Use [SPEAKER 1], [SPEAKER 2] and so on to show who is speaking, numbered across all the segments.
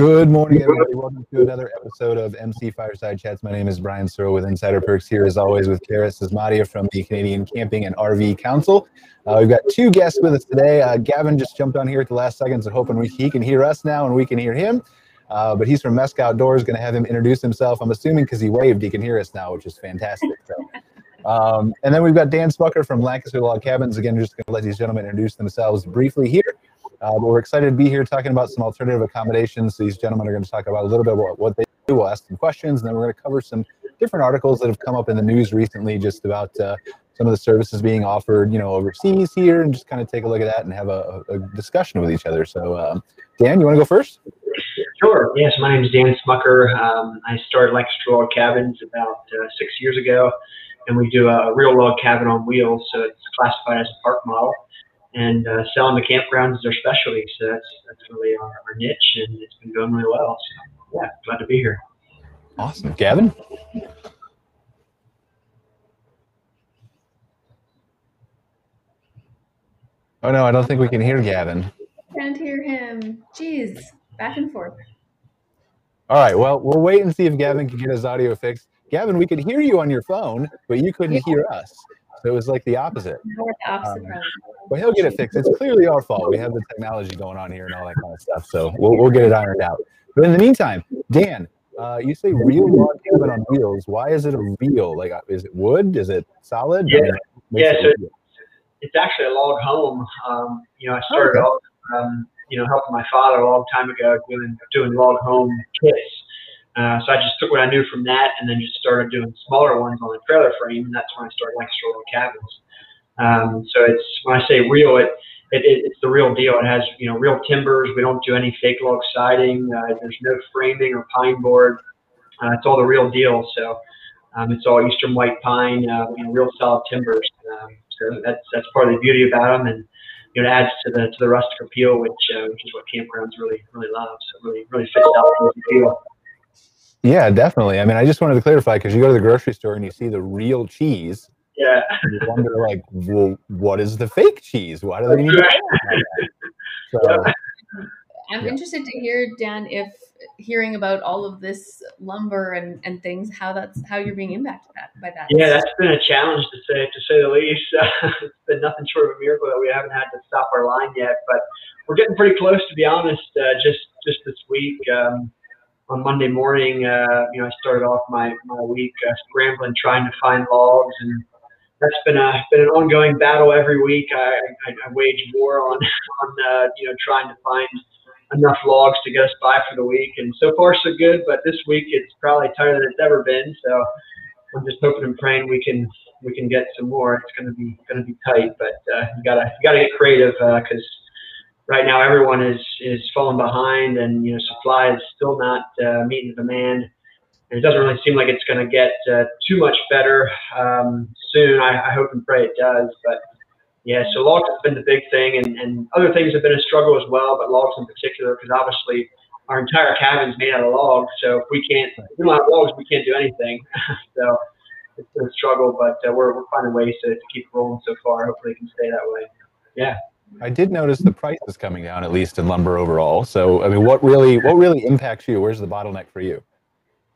[SPEAKER 1] Good morning, everybody. Welcome to another episode of MC Fireside Chats. My name is Brian Searle with Insider Perks here, as always, with Karis Asmadia from the Canadian Camping and RV Council. Uh, we've got two guests with us today. Uh, Gavin just jumped on here at the last second, so hoping we, he can hear us now and we can hear him. Uh, but he's from Mesk Outdoors, going to have him introduce himself. I'm assuming because he waved, he can hear us now, which is fantastic. So. Um, and then we've got Dan Smucker from Lancaster Log Cabins. Again, just going to let these gentlemen introduce themselves briefly here. Uh, but we're excited to be here talking about some alternative accommodations. These gentlemen are going to talk about a little bit about what they do. We'll ask some questions, and then we're going to cover some different articles that have come up in the news recently just about uh, some of the services being offered, you know, overseas here, and just kind of take a look at that and have a, a discussion with each other. So, uh, Dan, you want to go first?
[SPEAKER 2] Sure. Yes, my name is Dan Smucker. Um, I started Lancaster Log Cabins about uh, six years ago, and we do a real log cabin on wheels, so it's classified as a park model and uh, selling the campgrounds is our specialty. So that's that's really our, our, niche, and it's been going really well. So yeah, glad to be here.
[SPEAKER 1] Awesome, Gavin. Oh no, I don't think we can hear Gavin.
[SPEAKER 3] Can't hear him. Jeez, back and forth.
[SPEAKER 1] All right, well, we'll wait and see if Gavin can get his audio fixed. Gavin, we could hear you on your phone, but you couldn't yeah. hear us. So it was like the opposite.
[SPEAKER 3] The opposite um,
[SPEAKER 1] but he'll get it fixed. It's clearly our fault. We have the technology going on here and all that kind of stuff. So we'll, we'll get it ironed out. But in the meantime, Dan, uh, you say real log cabin on wheels. Why is it a real? Like, uh, is it wood? Is it solid?
[SPEAKER 2] Yeah, yeah. So it's actually a log home. Um, you know, I started okay. off, um, you know, helping my father a long time ago doing doing log home kits. Uh, so I just took what I knew from that and then just started doing smaller ones on the trailer frame, and that's when I started Lancaster Log Cabins. Um, so it's when I say real, it, it, it, it's the real deal. It has you know real timbers. We don't do any fake log siding. Uh, there's no framing or pine board. Uh, it's all the real deal. So um, it's all eastern white pine, uh, you know, real solid timbers. Um, so that's that's part of the beauty about them, and you know, it adds to the to the rustic appeal, which uh, which is what campgrounds really really love. So it really really fits out the appeal.
[SPEAKER 1] Yeah, definitely. I mean, I just wanted to clarify because you go to the grocery store and you see the real cheese.
[SPEAKER 2] Yeah.
[SPEAKER 1] You wonder, like, well, what is the fake cheese? Why do they need to?
[SPEAKER 3] So, I'm yeah. interested to hear, Dan, if hearing about all of this lumber and, and things, how that's how you're being impacted by that.
[SPEAKER 2] Yeah, that's been a challenge to say to say the least. it's been nothing short of a miracle that we haven't had to stop our line yet, but we're getting pretty close, to be honest. Uh, just just this week. Um, on Monday morning, uh, you know, I started off my, my week uh, scrambling, trying to find logs, and that's been a been an ongoing battle every week. I, I, I wage war on on uh, you know trying to find enough logs to get us by for the week, and so far so good. But this week it's probably tighter than it's ever been. So I'm just hoping and praying we can we can get some more. It's to be to be tight, but uh, you gotta you gotta get creative because uh, right now everyone is is falling behind, and you know supply is still not uh, meeting the demand. And it doesn't really seem like it's going to get uh, too much better um, soon. I, I, hope and pray it does. But yeah, so logs has been the big thing, and, and other things have been a struggle as well, but logs in particular, because obviously our entire cabin is made out of logs. So if we can't, if we don't have logs, we can't do anything. so it's been a struggle, but uh, we're, we're finding ways to, to keep rolling so far. Hopefully, it can stay that way. Yeah.
[SPEAKER 1] I did notice the price is coming down, at least in lumber overall. So, I mean, what really, what really impacts you? Where's the bottleneck for you?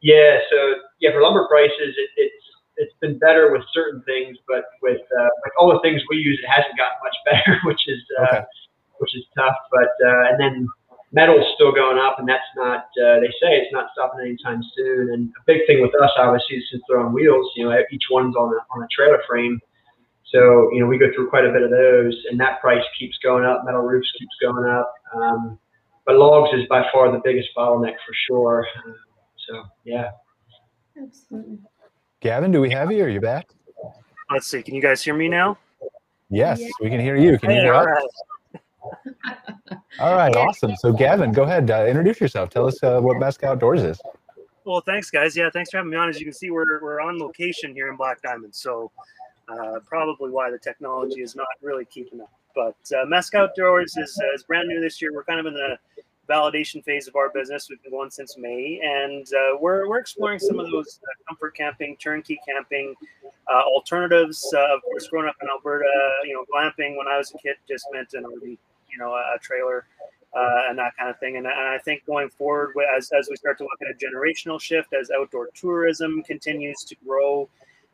[SPEAKER 2] Yeah, so yeah, for lumber prices, it, it's it's been better with certain things, but with uh, like all the things we use, it hasn't gotten much better, which is uh, okay. which is tough. But uh, and then metal's still going up, and that's not. Uh, they say it's not stopping anytime soon. And a big thing with us, obviously, since they're on wheels, you know, each one's on a on a trailer frame so, you know, we go through quite a bit of those, and that price keeps going up. Metal roofs keeps going up. Um, but logs is by far the biggest bottleneck for sure. Um, so, yeah.
[SPEAKER 3] Absolutely.
[SPEAKER 1] Gavin, do we have you? Are you back?
[SPEAKER 4] Let's see. Can you guys hear me now?
[SPEAKER 1] Yes, yeah. we can hear you. Can you hear us? All right, awesome. So, Gavin, go ahead. Uh, introduce yourself. Tell us uh, what Mesk Outdoors is.
[SPEAKER 4] Well, thanks, guys. Yeah, thanks for having me on. As you can see, we're, we're on location here in Black Diamond. So, uh, probably why the technology is not really keeping up. But uh, Mesk Outdoors is, uh, is brand new this year. We're kind of in the validation phase of our business. We've been going since May, and uh, we're, we're exploring some of those uh, comfort camping, turnkey camping uh, alternatives. Uh, of course, growing up in Alberta, you know, glamping when I was a kid just meant an RV, you know, a, trailer. and that kind of thing. And, and, I think going forward, as, as we start to look at a generational shift, as outdoor tourism continues to grow,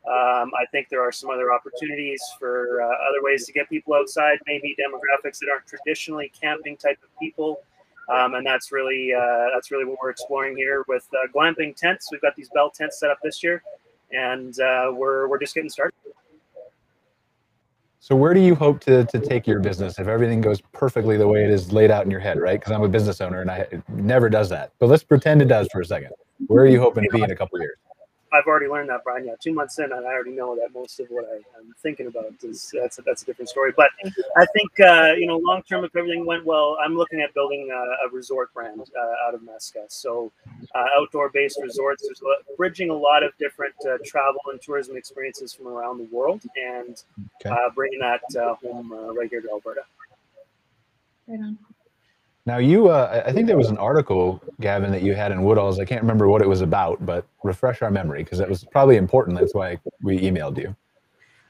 [SPEAKER 4] um, I think there are some other opportunities for uh, other ways to get people outside, maybe demographics that aren't traditionally camping type of people. Um, and that's really uh, that's really what we're exploring here with uh, glamping tents. We've got these bell tents set up this year, and uh, we're we're just getting started.
[SPEAKER 1] So where do you hope to, to take your business if everything goes perfectly the way it is laid out in your head, right? Because I'm a business owner and I never does that. But let's pretend it does for a second. Where are you hoping to be in a couple years?
[SPEAKER 4] I've already learned that, Brian. Yeah, two months in, and I already know that most of what I, am thinking about is that's a, that's a different story. But I think uh, you know, long term, if everything went well, I'm looking at building a, a resort brand uh, out of Mesca. So uh, outdoor-based resorts. There's a, bridging a lot of different uh, travel and tourism experiences from around the world, and okay. Uh, bringing that uh, home right here to Alberta.
[SPEAKER 3] Right on.
[SPEAKER 1] Now you, uh, I think there was an article, Gavin, that you had in Woodalls. I can't remember what it was about, but refresh our memory because that was probably important. That's why we emailed you.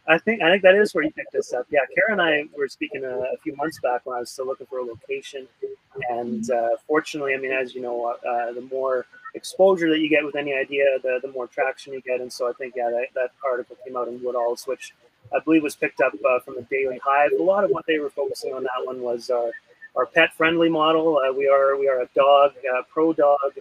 [SPEAKER 4] I think I think that is where you picked this up. Yeah, Kara and I were speaking a, a few months back when I was still looking for a location, and uh, fortunately, I mean, as you know, uh, the more exposure that you get with any idea, the the more traction you get. And so I think yeah, that, that article came out in Woodalls, which I believe was picked up uh, from the Daily Hive. A lot of what they were focusing on that one was our our pet friendly model. Uh, we are we are a dog uh, pro dog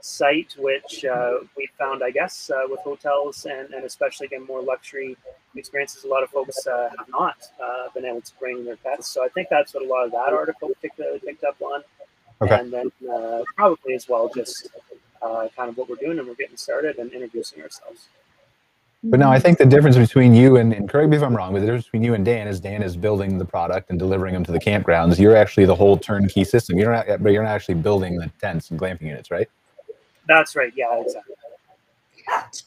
[SPEAKER 4] site, which uh, we found, I guess, uh, with hotels and, and especially again more luxury experiences. A lot of folks uh, have not uh, been able to bring their pets, so I think that's what a lot of that article picked, picked up on. Okay. And then probably as well, just kind of what we're doing, and we're getting started and introducing ourselves.
[SPEAKER 1] But now I think the difference between you and, and correct me if I'm wrong, but the difference between you and Dan is Dan is building the product and delivering them to the campgrounds. You're actually the whole turnkey system. You're not, but you're not actually building the tents and glamping units, right?
[SPEAKER 4] That's right. Yeah, exactly.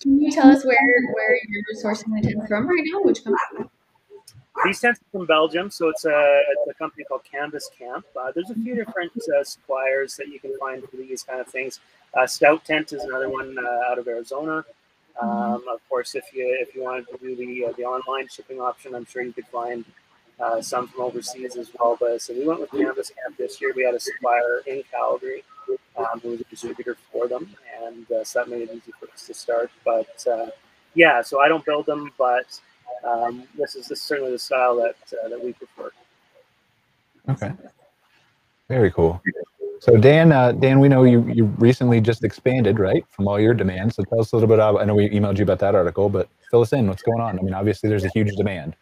[SPEAKER 3] Can you tell us where where you're sourcing the tents from right now? Which company?
[SPEAKER 4] These tents are from Belgium, so it's a, it's a company called Canvas Camp. Uh, there's a few different uh, suppliers that you can find for these kind of things. Uh, Stout Tent is another one uh, out of Arizona. Mm-hmm. Um, of course, if you if you wanted to do the uh, the online shipping option, I'm sure you could find uh, some from overseas as well. But so we went with Canvas Camp this year. We had a supplier in Calgary um, who was a distributor for them, and uh, so that made it easy for us to start. But uh, yeah, so I don't build them, but um, this is this is certainly the style that uh, that we prefer.
[SPEAKER 1] Okay, very cool. So Dan, uh, Dan, we know you you recently just expanded, right, from all your demands. So tell us a little bit about. I know we emailed you about that article, but fill us in. What's going on? I mean, obviously there's a huge demand.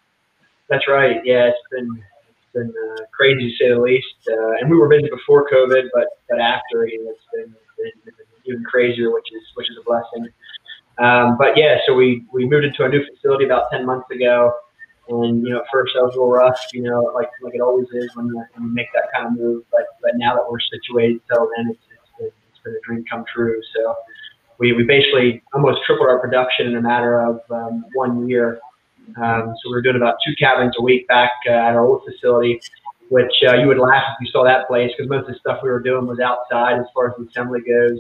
[SPEAKER 2] That's right. Yeah, it's been it's been uh, crazy to say the least. Uh, and we were busy before COVID, but but after, you it's been, been even crazier, which is which is a blessing. Um, but yeah, so we we moved into a new facility about ten months ago. And you know, at first I was a little rough, you know, like like it always is when you, when you make that kind of move. But but now that we're situated, so then it's, it's, been, it's been a dream come true. So we, we basically almost tripled our production in a matter of um, one year. Um, so we are doing about two cabins a week back uh, at our old facility, which uh, you would laugh if you saw that place because most of the stuff we were doing was outside as far as the assembly goes.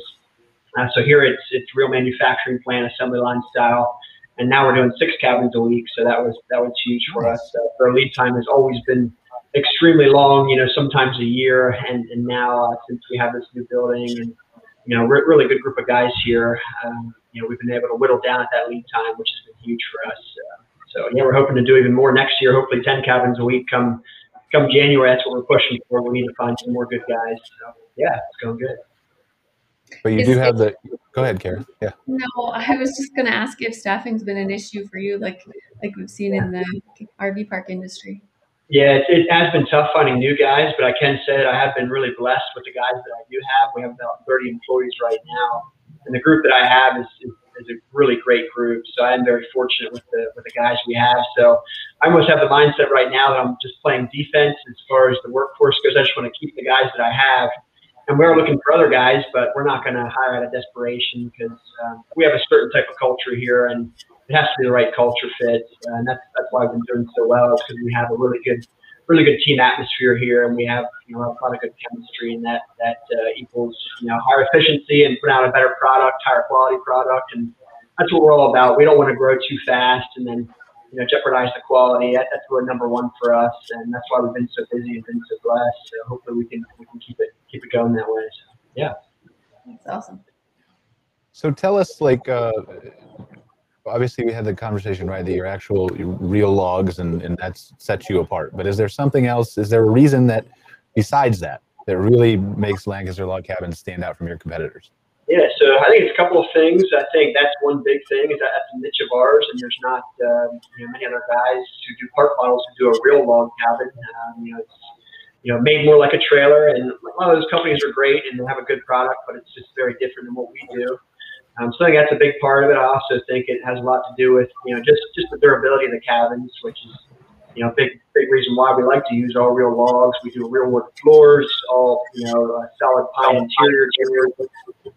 [SPEAKER 2] Uh, so here it's it's real manufacturing plant assembly line style and now we're doing six cabins a week. So that was that was huge for us. So our lead time has always been extremely long. You know, sometimes a year, and and now uh, since we have this new building and you know, re- really good group of guys here. Um, you know, we've been able to whittle down at that lead time, which has been huge for us. Uh, so yeah, we're hoping to do even more next year. Hopefully, ten cabins a week come come January. That's what we're pushing for. We need to find some more good guys. So yeah, it's going good.
[SPEAKER 1] But you Is do have the. Go ahead, Karen. Yeah.
[SPEAKER 3] No, I was just going to ask if staffing's been an issue for you, like like we've seen in the RV park industry.
[SPEAKER 2] Yeah, it, it, has been tough finding new guys, but I can say that I have been really blessed with the guys that I do have. We have about 30 employees right now, and the group that I have is, is, is a really great group. So I am very fortunate with the with the guys we have. So I almost have the mindset right now that I'm just playing defense as far as the workforce goes. I just want to keep the guys that I have and we're looking for other guys, but we're not going to hire out of desperation because um, we have a certain type of culture here, and it has to be the right culture fit. Uh, and that's that's why we've been doing so well, is because we have a really good, really good team atmosphere here, and we have you know a lot of good chemistry, and that that uh, equals you know higher efficiency and put out a better product, higher quality product, and that's what we're all about. We don't want to grow too fast and then you know, jeopardize the quality. That, that's really number one for us, and that's why we've been so busy and been so blessed. So hopefully we can we can keep it keep it going that way. So, yeah,
[SPEAKER 3] that's awesome.
[SPEAKER 1] So tell us, like, uh, obviously we had the conversation right that your actual real logs and and that sets you apart. But is there something else? Is there a reason that besides that that really makes Lancaster Log Cabins stand out from your competitors?
[SPEAKER 2] Yeah, so I think it's a couple of things. I think that's one big thing is that that's a niche of ours, and there's not uh, you know many other guys who do park models who do a real log cabin. Um, you know, it's you know made more like a trailer, and a lot of those companies are great and they have a good product, but it's just very different than what we do. Um, so I think that's a big part of it. I also think it has a lot to do with you know just just the durability of the cabins, which is you know, big big reason why we like to use all real logs. We do real wood floors, all you know, uh, solid pine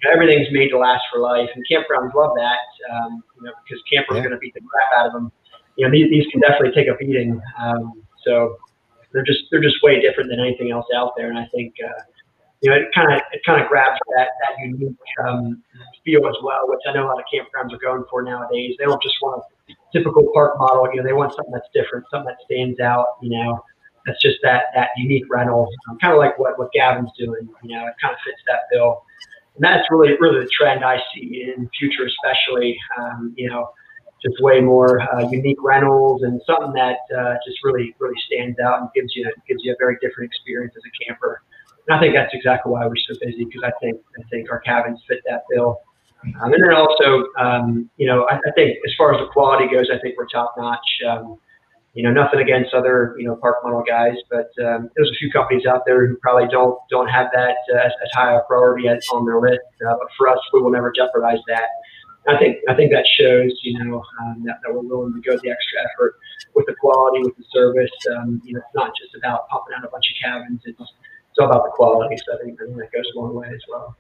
[SPEAKER 2] interiors. Everything's made to last for life, and campgrounds love that. Um, you know, because campers yeah. going to beat the crap out of them. You know, these, these can definitely take a beating. Um, so they're just they're just way different than anything else out there, and I think. Uh, you know, it kind of it kind of grabs that that unique um, feel as well, which I know a lot of campgrounds are going for nowadays. They don't just want a typical park model. You know, they want something that's different, something that stands out. You know, that's just that that unique rental, um, kind of like what what Gavin's doing. You know, it kind of fits that bill, and that's really really the trend I see in future, especially. Um, you know, just way more uh, unique rentals and something that uh, just really really stands out and gives you gives you a very different experience as a camper. And I think that's exactly why we're so busy because I think I think our cabins fit that bill. Um, and then also, um, you know, I, I, think as far as the quality goes, I think we're top notch. Um, you know, nothing against other you know park model guys, but um, there's a few companies out there who probably don't don't have that uh, as, as, high a priority as on their list. Uh, but for us, we will never jeopardize that. I think I think that shows, you know, um, that, that, we're willing to go the extra effort with the quality, with the service. Um, you know, it's not just about popping out a bunch of cabins. It's it's all about the quality. So I think, I think that goes a long way as well.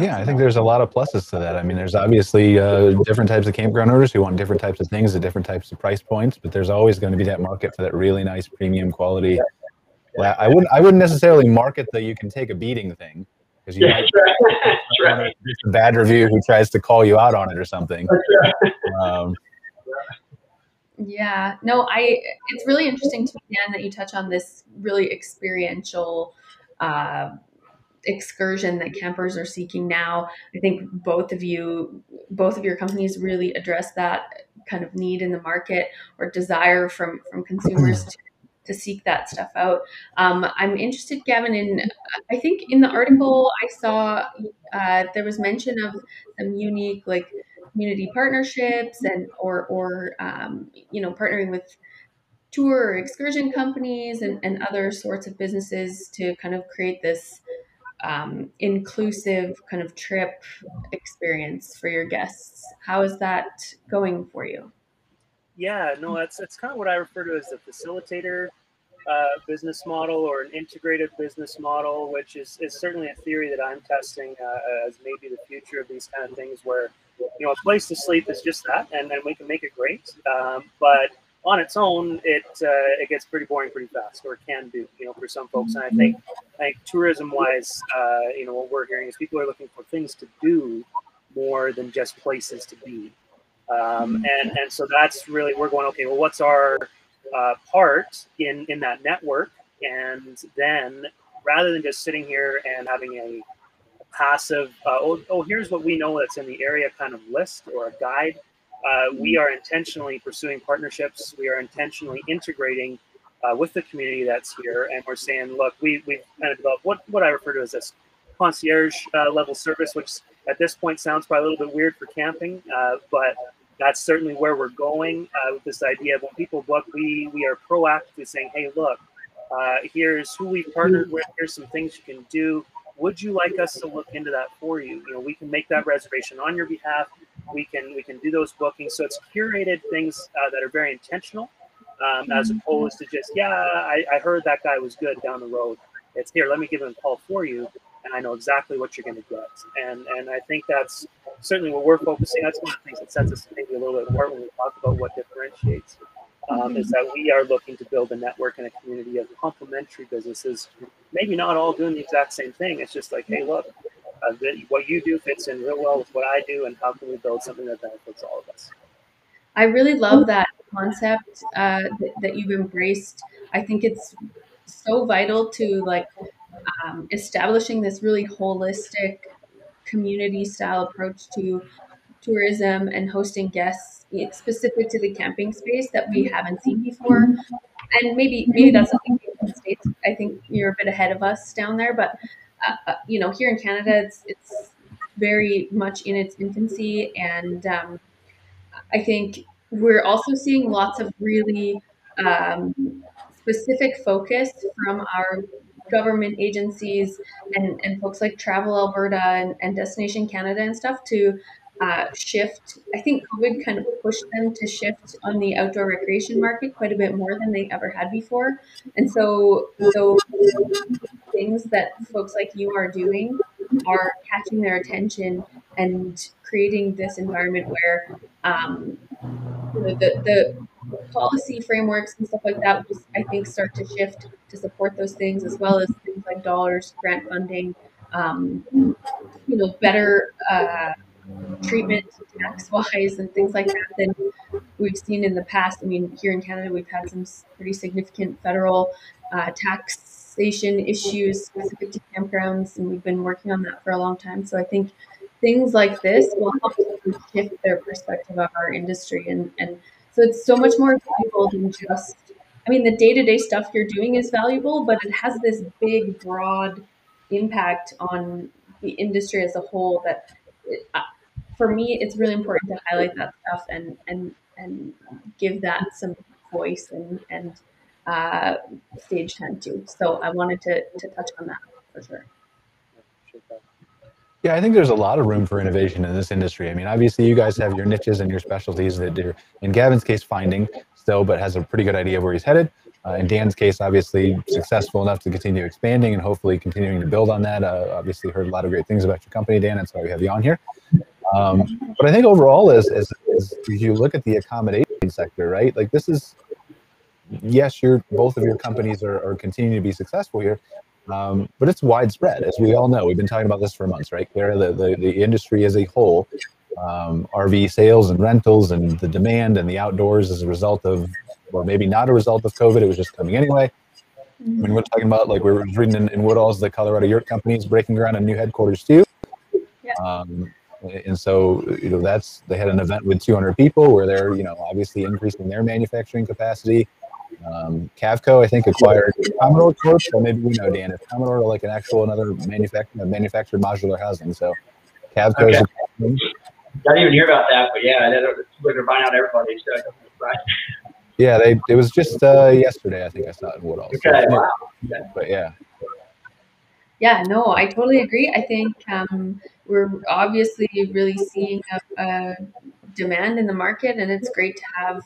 [SPEAKER 1] Yeah, I think there's a lot of pluses to that. I mean, there's obviously uh, different types of campground owners who want different types of things at different types of price points, but there's always going to be that market for that really nice premium quality. Yeah. I wouldn't I wouldn't necessarily market the you can take a beating thing because you
[SPEAKER 2] yeah, might right.
[SPEAKER 1] a bad review who tries to call you out on it or something. Um,
[SPEAKER 3] yeah, no, I. It's really interesting to me, Dan, that you touch on this really experiential uh, excursion that campers are seeking now. I think both of you, both of your companies, really address that kind of need in the market or desire from from consumers to, to seek that stuff out. Um, I'm interested, Gavin, in I think in the article I saw uh, there was mention of some unique like community partnerships and or or um, you know partnering with tour or excursion companies and, and other sorts of businesses to kind of create this um, inclusive kind of trip experience for your guests. How is that going for you?
[SPEAKER 4] Yeah, no, that's that's kind of what I refer to as a facilitator uh, business model or an integrated business model, which is, is certainly a theory that I'm testing uh, as maybe the future of these kind of things where you know, a place to sleep is just that, and then we can make it great. Um, but on its own, it uh, it gets pretty boring pretty fast, or it can do, you know, for some folks. And I think, I think tourism-wise, uh, you know, what we're hearing is people are looking for things to do more than just places to be. Um, and and so that's really we're going okay. Well, what's our uh, part in in that network? And then rather than just sitting here and having a passive, uh, oh, oh, here's what we know that's in the area kind of list or a guide. Uh, we are intentionally pursuing partnerships. We are intentionally integrating uh, with the community that's here. And we're saying, look, we, we've kind of developed what, what I refer to as this concierge uh, level service, which at this point sounds probably a little bit weird for camping, uh, but that's certainly where we're going uh, with this idea of when people book, we, we are proactively saying, hey, look, here's who we've partnered with, here's some things you can do would you like us to look into that for you? You know, we can make that reservation on your behalf. We can we can do those bookings. So it's curated things uh, that are very intentional, um, as mm-hmm. opposed to just yeah, I, I heard that guy was good down the road. It's here. Let me give him a call for you, and I know exactly what you're going to get. And and I think that's certainly what we're focusing. That's one of the things that sets us maybe a little bit apart when we talk about what differentiates um, is that we are looking to build a network and a community of complementary businesses, maybe not all doing the exact same thing. It's just like, hey, look, uh, what you do fits in real well with what I do, and how can we build something that benefits all of us?
[SPEAKER 3] I really love that concept uh, that, you've embraced. I think it's so vital to like um, establishing this really holistic community style approach to tourism and hosting guests specific to the camping space that we haven't seen before. And maybe maybe that's something in the states. I think you're a bit ahead of us down there, but uh, you know, here in Canada, it's it's very much in its infancy, and um, I think we're also seeing lots of really um, specific focus from our government agencies and, and folks like Travel Alberta and, and Destination Canada and stuff to uh, shift. I think COVID kind of pushed them to shift on the outdoor recreation market quite a bit more than they ever had before. And so, so things that folks like you are doing are catching their attention and creating this environment where um, you know, the, the policy frameworks and stuff like that will, I think, start to shift to support those things, as well as things like dollars, grant funding, um, you know, better uh, treatment tax wise and things like that than we've seen in the past. I mean, here in Canada, we've had some pretty significant federal uh, taxation issues specific to campgrounds, and we've been working on that for a long time. So I think things like this will help to shift their perspective of our industry and, and so it's so much more valuable than just I mean the day-to-day stuff you're doing is valuable, but it has this big broad impact on the industry as a whole that it, uh, for me it's really important to highlight that stuff and and and give that some voice and and uh, stage time too. So I wanted to to touch on that for sure.
[SPEAKER 1] Yeah, I think there's a lot of room for innovation in this industry. I mean, obviously, you guys have your niches and your specialties that you're, in Gavin's case, finding still, but has a pretty good idea of where he's headed. Uh, in Dan's case, obviously, successful enough to continue expanding and hopefully continuing to build on that. Uh, obviously, heard a lot of great things about your company, Dan. That's why we have you on here. Um, but I think overall, as, as, as you look at the accommodation sector, right? Like, this is, yes, your both of your companies are, are continuing to be successful here, um, but it's widespread, as we all know. We've been talking about this for months, right, Kara? The, the, the industry as a whole, um, RV sales and rentals and the demand and the outdoors as a result of, or maybe not a result of COVID, it was just coming anyway. Mm-hmm. When we're talking about, like we were reading in, in Woodall's, the Colorado Yurt Company is breaking ground on new headquarters too. Yeah. Um, and so, you know, that's, they had an event with 200 people where they're, you know, obviously increasing their manufacturing capacity. Um, Cavco, I think, acquired Commodore Corp. So maybe we know, Dan, if Commodore like an actual another manufacturer manufactured modular housing. So Cavco. Okay.
[SPEAKER 2] Didn't even hear about that, but yeah, they're buying out everybody. So right.
[SPEAKER 1] Yeah, they. It was just uh, yesterday. I think I saw it in Woodall.
[SPEAKER 2] Okay. So, wow.
[SPEAKER 1] But yeah.
[SPEAKER 3] Yeah, no, I totally agree. I think um, we're obviously really seeing a, a demand in the market, and it's great to have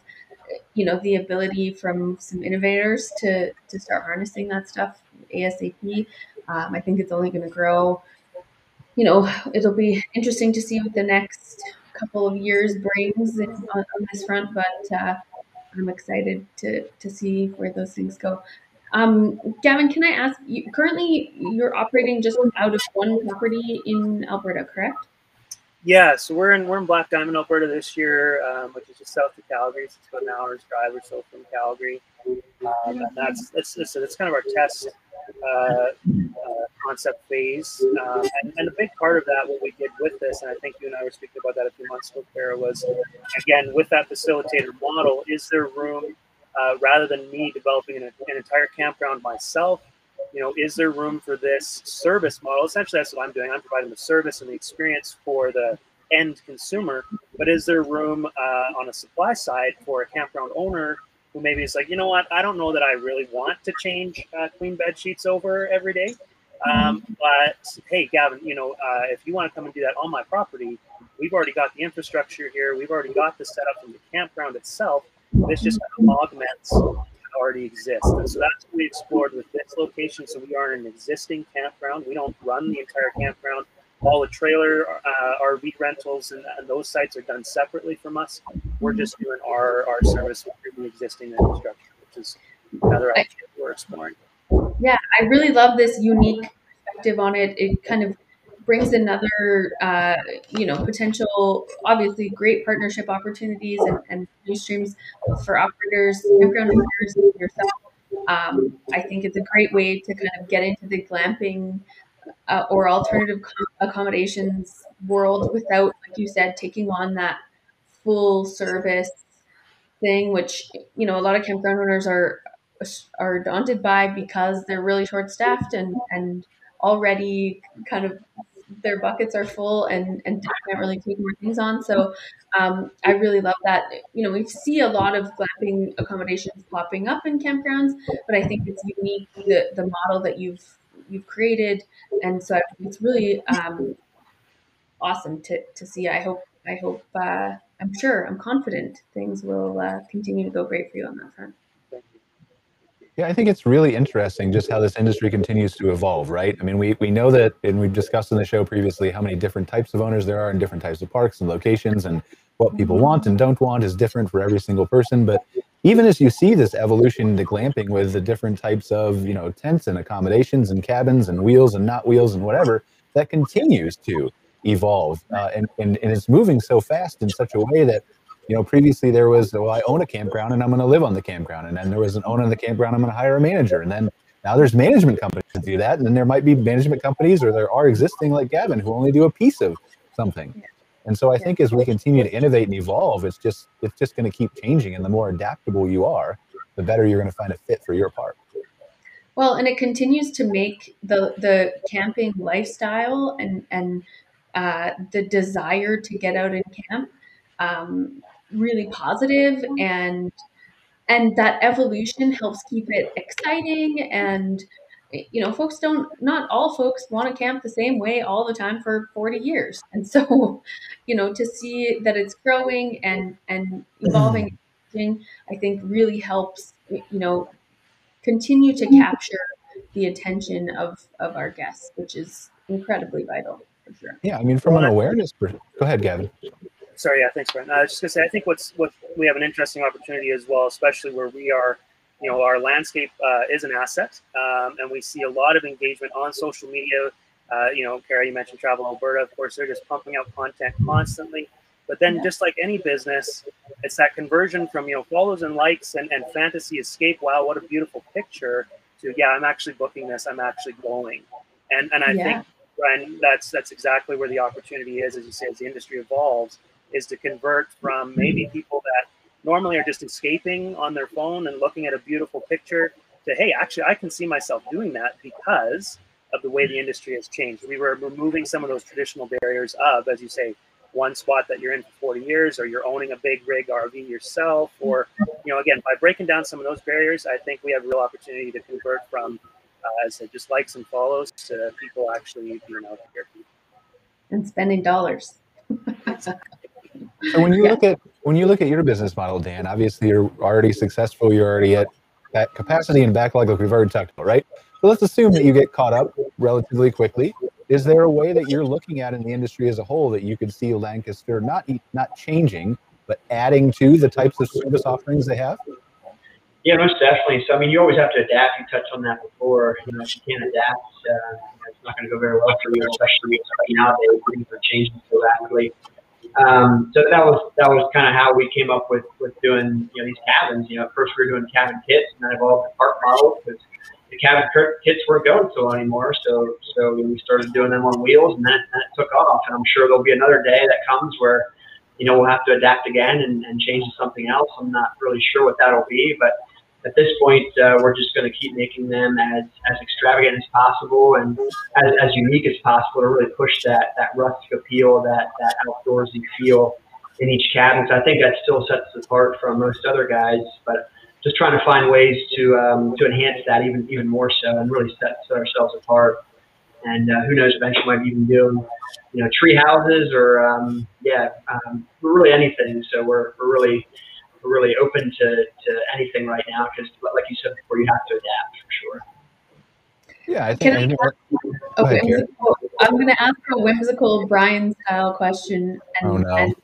[SPEAKER 3] you know the ability from some innovators to to start harnessing that stuff asap um, i think it's only going to grow you know it'll be interesting to see what the next couple of years brings on, on this front but uh, i'm excited to to see where those things go um, Gavin, can I ask you currently you're operating just out of one property in Alberta, correct?
[SPEAKER 4] Yeah, so we're in we're in Black Diamond, Alberta this year, um, which is just south of Calgary. So it's about an hour's drive or so from Calgary. Um, and that's it's, it's, it's kind of our test uh, uh, concept phase. Um, and, and, a big part of that, what we did with this, and I think you and I were speaking about that a few months ago, Kara, was again with that facilitator model. Is there room uh, rather than me developing an, an entire campground myself? you know, is there room for this service model? Essentially, that's what I'm doing. I'm providing the service and the experience for the end consumer. But is there room uh, on a supply side for a campground owner who maybe is like, you know what, I don't know that I really want to change uh, clean bed sheets over every day. Um, mm-hmm. but hey, Gavin, you know, uh, if you want to come and do that on my property, we've already got the infrastructure here. We've already got the setup from the campground itself. This just kind of augments already exists. And so that's what we explored with this location. So we are an existing campground. We don't run the entire campground. All the trailer, uh, RV rentals, and, and, those sites are done separately from us. We're just doing our, our service with the existing infrastructure, which is another idea we're exploring.
[SPEAKER 3] Yeah, I really love this unique perspective on it. It kind of brings another, uh, you know, potential, obviously great partnership opportunities and, and new streams for operators, campground owners, yourself. Um, I think it's a great way to kind of get into the glamping uh, or alternative accommodations world without, like you said, taking on that full service thing, which you know a lot of campground owners are are daunted by because they're really short staffed and and already kind of their buckets are full and and can't really take more things on. So um, I really love that. You know, we see a lot of glamping accommodations popping up in campgrounds, but I think it's unique the the model that you've you've created, and so it's really um, awesome to to see. I hope I hope uh, I'm sure I'm confident things will uh, continue to go great for you on that front.
[SPEAKER 1] Yeah, I think it's really interesting just how this industry continues to evolve, right? I mean, we, we know that, and we've discussed in the show previously how many different types of owners there are in different types of parks and locations, and what people want and don't want is different for every single person. But even as you see this evolution into glamping with the different types of, you know, tents and accommodations and cabins and wheels and not wheels and whatever, that continues to evolve. Uh, and, and, and it's moving so fast in such a way that you know, previously there was, well, I own a campground and I'm going to live on the campground. And then there was an owner of the campground, I'm going to hire a manager. And then now there's management companies to do that. And then there might be management companies or there are existing like Gavin who only do a piece of something. And so I think as we continue to innovate and evolve, it's just it's just going to keep changing. And the more adaptable you are, the better you're going to find a fit for your part.
[SPEAKER 3] Well, and it continues to make the the camping lifestyle and and uh, the desire to get out and camp um, really positive mm-hmm. and and that evolution helps keep it exciting and you know folks don't not all folks want to camp the same way all the time for 40 years. And so you know to see that it's growing and and evolving i think really helps you know continue to mm-hmm. capture the attention of of our guests which is incredibly vital for sure.
[SPEAKER 1] Yeah i mean from an awareness go ahead gavin
[SPEAKER 4] sorry, yeah, thanks, Brent. I was just gonna say, I think what's what we have an interesting opportunity as well, especially where we are, you know, our landscape uh, is an asset, um, and we see a lot of engagement on social media. Uh, you know, Kara, you mentioned Travel Alberta. Of course, they're just pumping out content constantly. But then, just like any business, it's that conversion from you know follows and likes and, and fantasy escape. Wow, what a beautiful picture! To yeah, I'm actually booking this. I'm actually going, and and I yeah. think Brian, that's that's exactly where the opportunity is, as you say, as the industry evolves is to convert from maybe people that normally are just escaping on their phone and looking at a beautiful picture to hey actually i can see myself doing that because of the way the industry has changed. We were removing some of those traditional barriers of as you say one spot that you're in for 40 years or you're owning a big rig rv yourself or you know again by breaking down some of those barriers i think we have a real opportunity to convert from uh, as just likes and follows to people actually being out here
[SPEAKER 3] and spending dollars
[SPEAKER 1] So when you yeah. look at when you look at your business model, Dan, obviously you're already successful. You're already at that capacity and backlog, like we've already talked about, right? So let's assume that you get caught up relatively quickly. Is there a way that you're looking at in the industry as a whole that you could see Lancaster not not changing, but adding to the types of service offerings they have?
[SPEAKER 2] Yeah, most definitely. So I mean, you always have to adapt. You touched on that before. You know, if you can't adapt, uh, it's not going to go very well for you, especially nowadays things are changing so rapidly. Um, so that was that was kind of how we came up with with doing you know these cabins. You know, first we were doing cabin kits, and then evolved to park models because the cabin kits weren't going so anymore. So so we started doing them on wheels, and then, then it took off. And I'm sure there'll be another day that comes where you know we'll have to adapt again and, and change to something else. I'm not really sure what that'll be, but at this point, uh, we're just going to keep making them as, as extravagant as possible and as, as unique as possible to really push that, that rustic appeal, that, that outdoorsy feel in each cabin. So I think that still sets us apart from most other guys, but just trying to find ways to, um, to enhance that even, even more so and really set, set ourselves apart. And uh, who knows, eventually might even do, you know, tree houses or, um, yeah, um, really anything. So we're, we're really, really open to, to anything right now because, like you said before, you have to adapt for sure.
[SPEAKER 1] Yeah, I think.
[SPEAKER 3] Can I, okay, I'm going to ask a whimsical Brian style question.
[SPEAKER 1] And, oh, no. And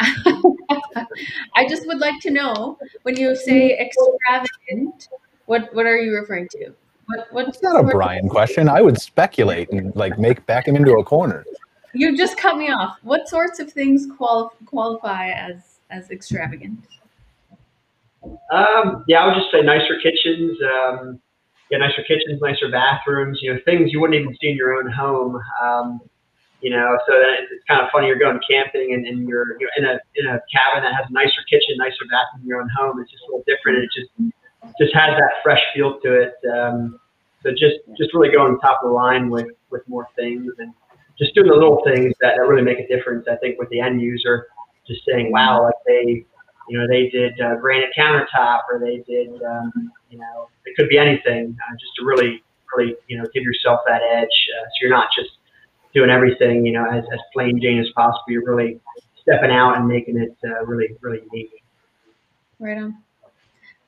[SPEAKER 3] I just would like to know when you say extravagant, what what are you referring to? What, what,
[SPEAKER 1] It's not a Brian question. I would speculate and like make back him into a corner.
[SPEAKER 3] You just cut me off. What sorts of things qual- qualify as as extravagant?
[SPEAKER 2] Um, yeah, I would just say nicer kitchens. Um, yeah, nicer kitchens, nicer bathrooms. You know, things you wouldn't even see in your own home. Um, you know, so it's, kind of funny. You're going camping and, and you're, you're in a in a cabin that has a nicer kitchen, nicer bathroom in your own home. It's just a little different. It just just has that fresh feel to it. Um, so just just really going top of the line with with more things and just doing the little things that, that really make a difference. I think with the end user, just saying, wow, like they you know, they did uh, granite countertop or they did, um, you know, it could be anything, uh, just to really, really, you know, give yourself that edge. Uh, so you're not just doing everything, you know, as, as plain Jane as possible. You're really stepping out and making it uh, really, really unique.
[SPEAKER 3] Right on.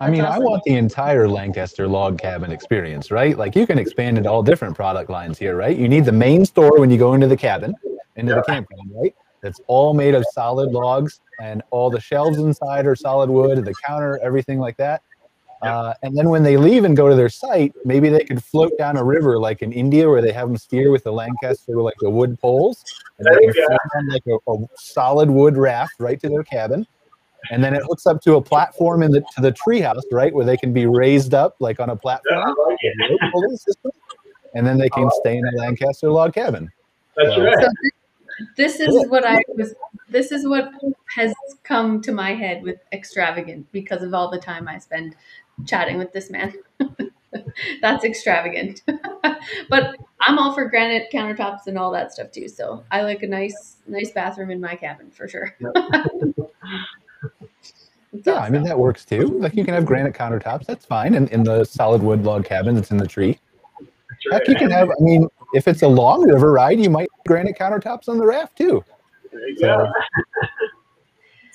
[SPEAKER 1] I mean,
[SPEAKER 3] That's
[SPEAKER 1] I want the entire Lancaster log cabin experience, right? Like you can expand into all different product lines here, right? You need the main store when you go into the cabin, into the campground, right? That's all made of solid logs, and all the shelves inside are solid wood, the counter, everything like that. Uh, and then when they leave and go to their site, maybe they could float down a river like in India, where they have them steer with the Lancaster, like the wood poles, and they can float down like a, a solid wood raft right to their cabin and then it hooks up to a platform in the to the treehouse, right, where they can be raised up like on a platform,
[SPEAKER 2] I like it.
[SPEAKER 1] rope pulley system, and then they can stay in a Lancaster log cabin.
[SPEAKER 2] That's
[SPEAKER 1] So-
[SPEAKER 2] right.
[SPEAKER 3] So this is what I was. This is what has come to my head with extravagant because of all the time I spend chatting with this man. That's extravagant. but I'm all for granite countertops and all that stuff too. So I like a nice, nice bathroom in my cabin for sure. It's
[SPEAKER 1] Yeah, I mean that works too. Like you can have granite countertops, that's fine. And in the solid wood log cabin that's in the tree.
[SPEAKER 2] That's
[SPEAKER 1] Heck, you can have. I mean, if it's a long river ride, you might have granite countertops on the raft too.
[SPEAKER 2] There you go.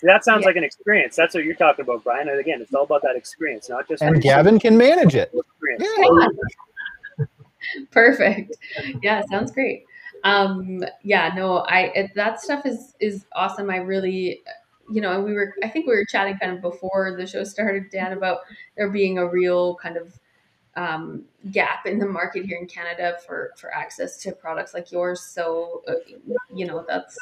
[SPEAKER 4] That sounds
[SPEAKER 3] Yeah.
[SPEAKER 4] like an experience. That's what you're talking about, Brian. And again, it's all about that experience, not just
[SPEAKER 1] And Gavin can manage it.
[SPEAKER 4] experience.
[SPEAKER 1] Yeah.
[SPEAKER 3] Perfect. Yeah, sounds great. Um, yeah, no, I it, that stuff is is awesome. I really, you know, and we were I think we were chatting kind of before the show started, Dan, about there being a real kind of um, gap in the market here in Canada for for access to products like yours. So, uh, you know, that's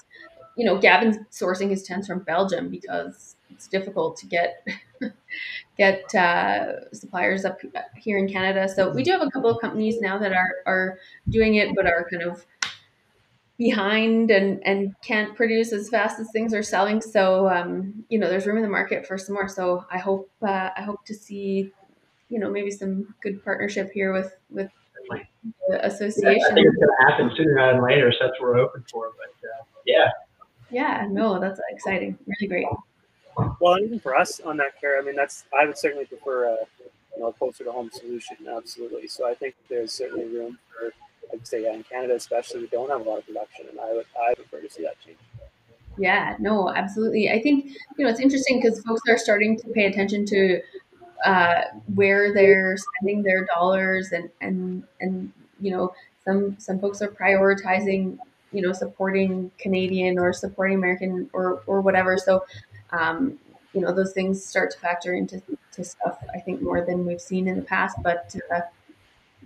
[SPEAKER 3] you know, Gavin's sourcing his tents from Belgium because it's difficult to get get uh, suppliers up here in Canada. So we do have a couple of companies now that are are doing it, but are kind of behind and and can't produce as fast as things are selling. So um, you know, there's room in the market for some more. So I hope uh, I hope to see you know maybe some good partnership here with with the
[SPEAKER 2] Yeah, I
[SPEAKER 3] association.
[SPEAKER 2] think it's going to happen sooner rather than later, so that's what we're hoping for. But uh, yeah,
[SPEAKER 3] Yeah, no, that's exciting. Really great.
[SPEAKER 4] Well, even for us on that care, I mean, that's I would certainly prefer a you know a closer to home solution, absolutely. So I think there's certainly room for, I'd say, yeah, in Canada especially, we don't have a lot of production, and I would I would prefer to see that change.
[SPEAKER 3] Yeah, no, absolutely. I think you know it's interesting because folks are starting to pay attention to uh, where they're spending their dollars, and and and you know some some folks are prioritizing you know supporting Canadian or supporting American or or whatever. So um, you know those things start to factor into to stuff. I think more than we've seen in the past, but. Uh,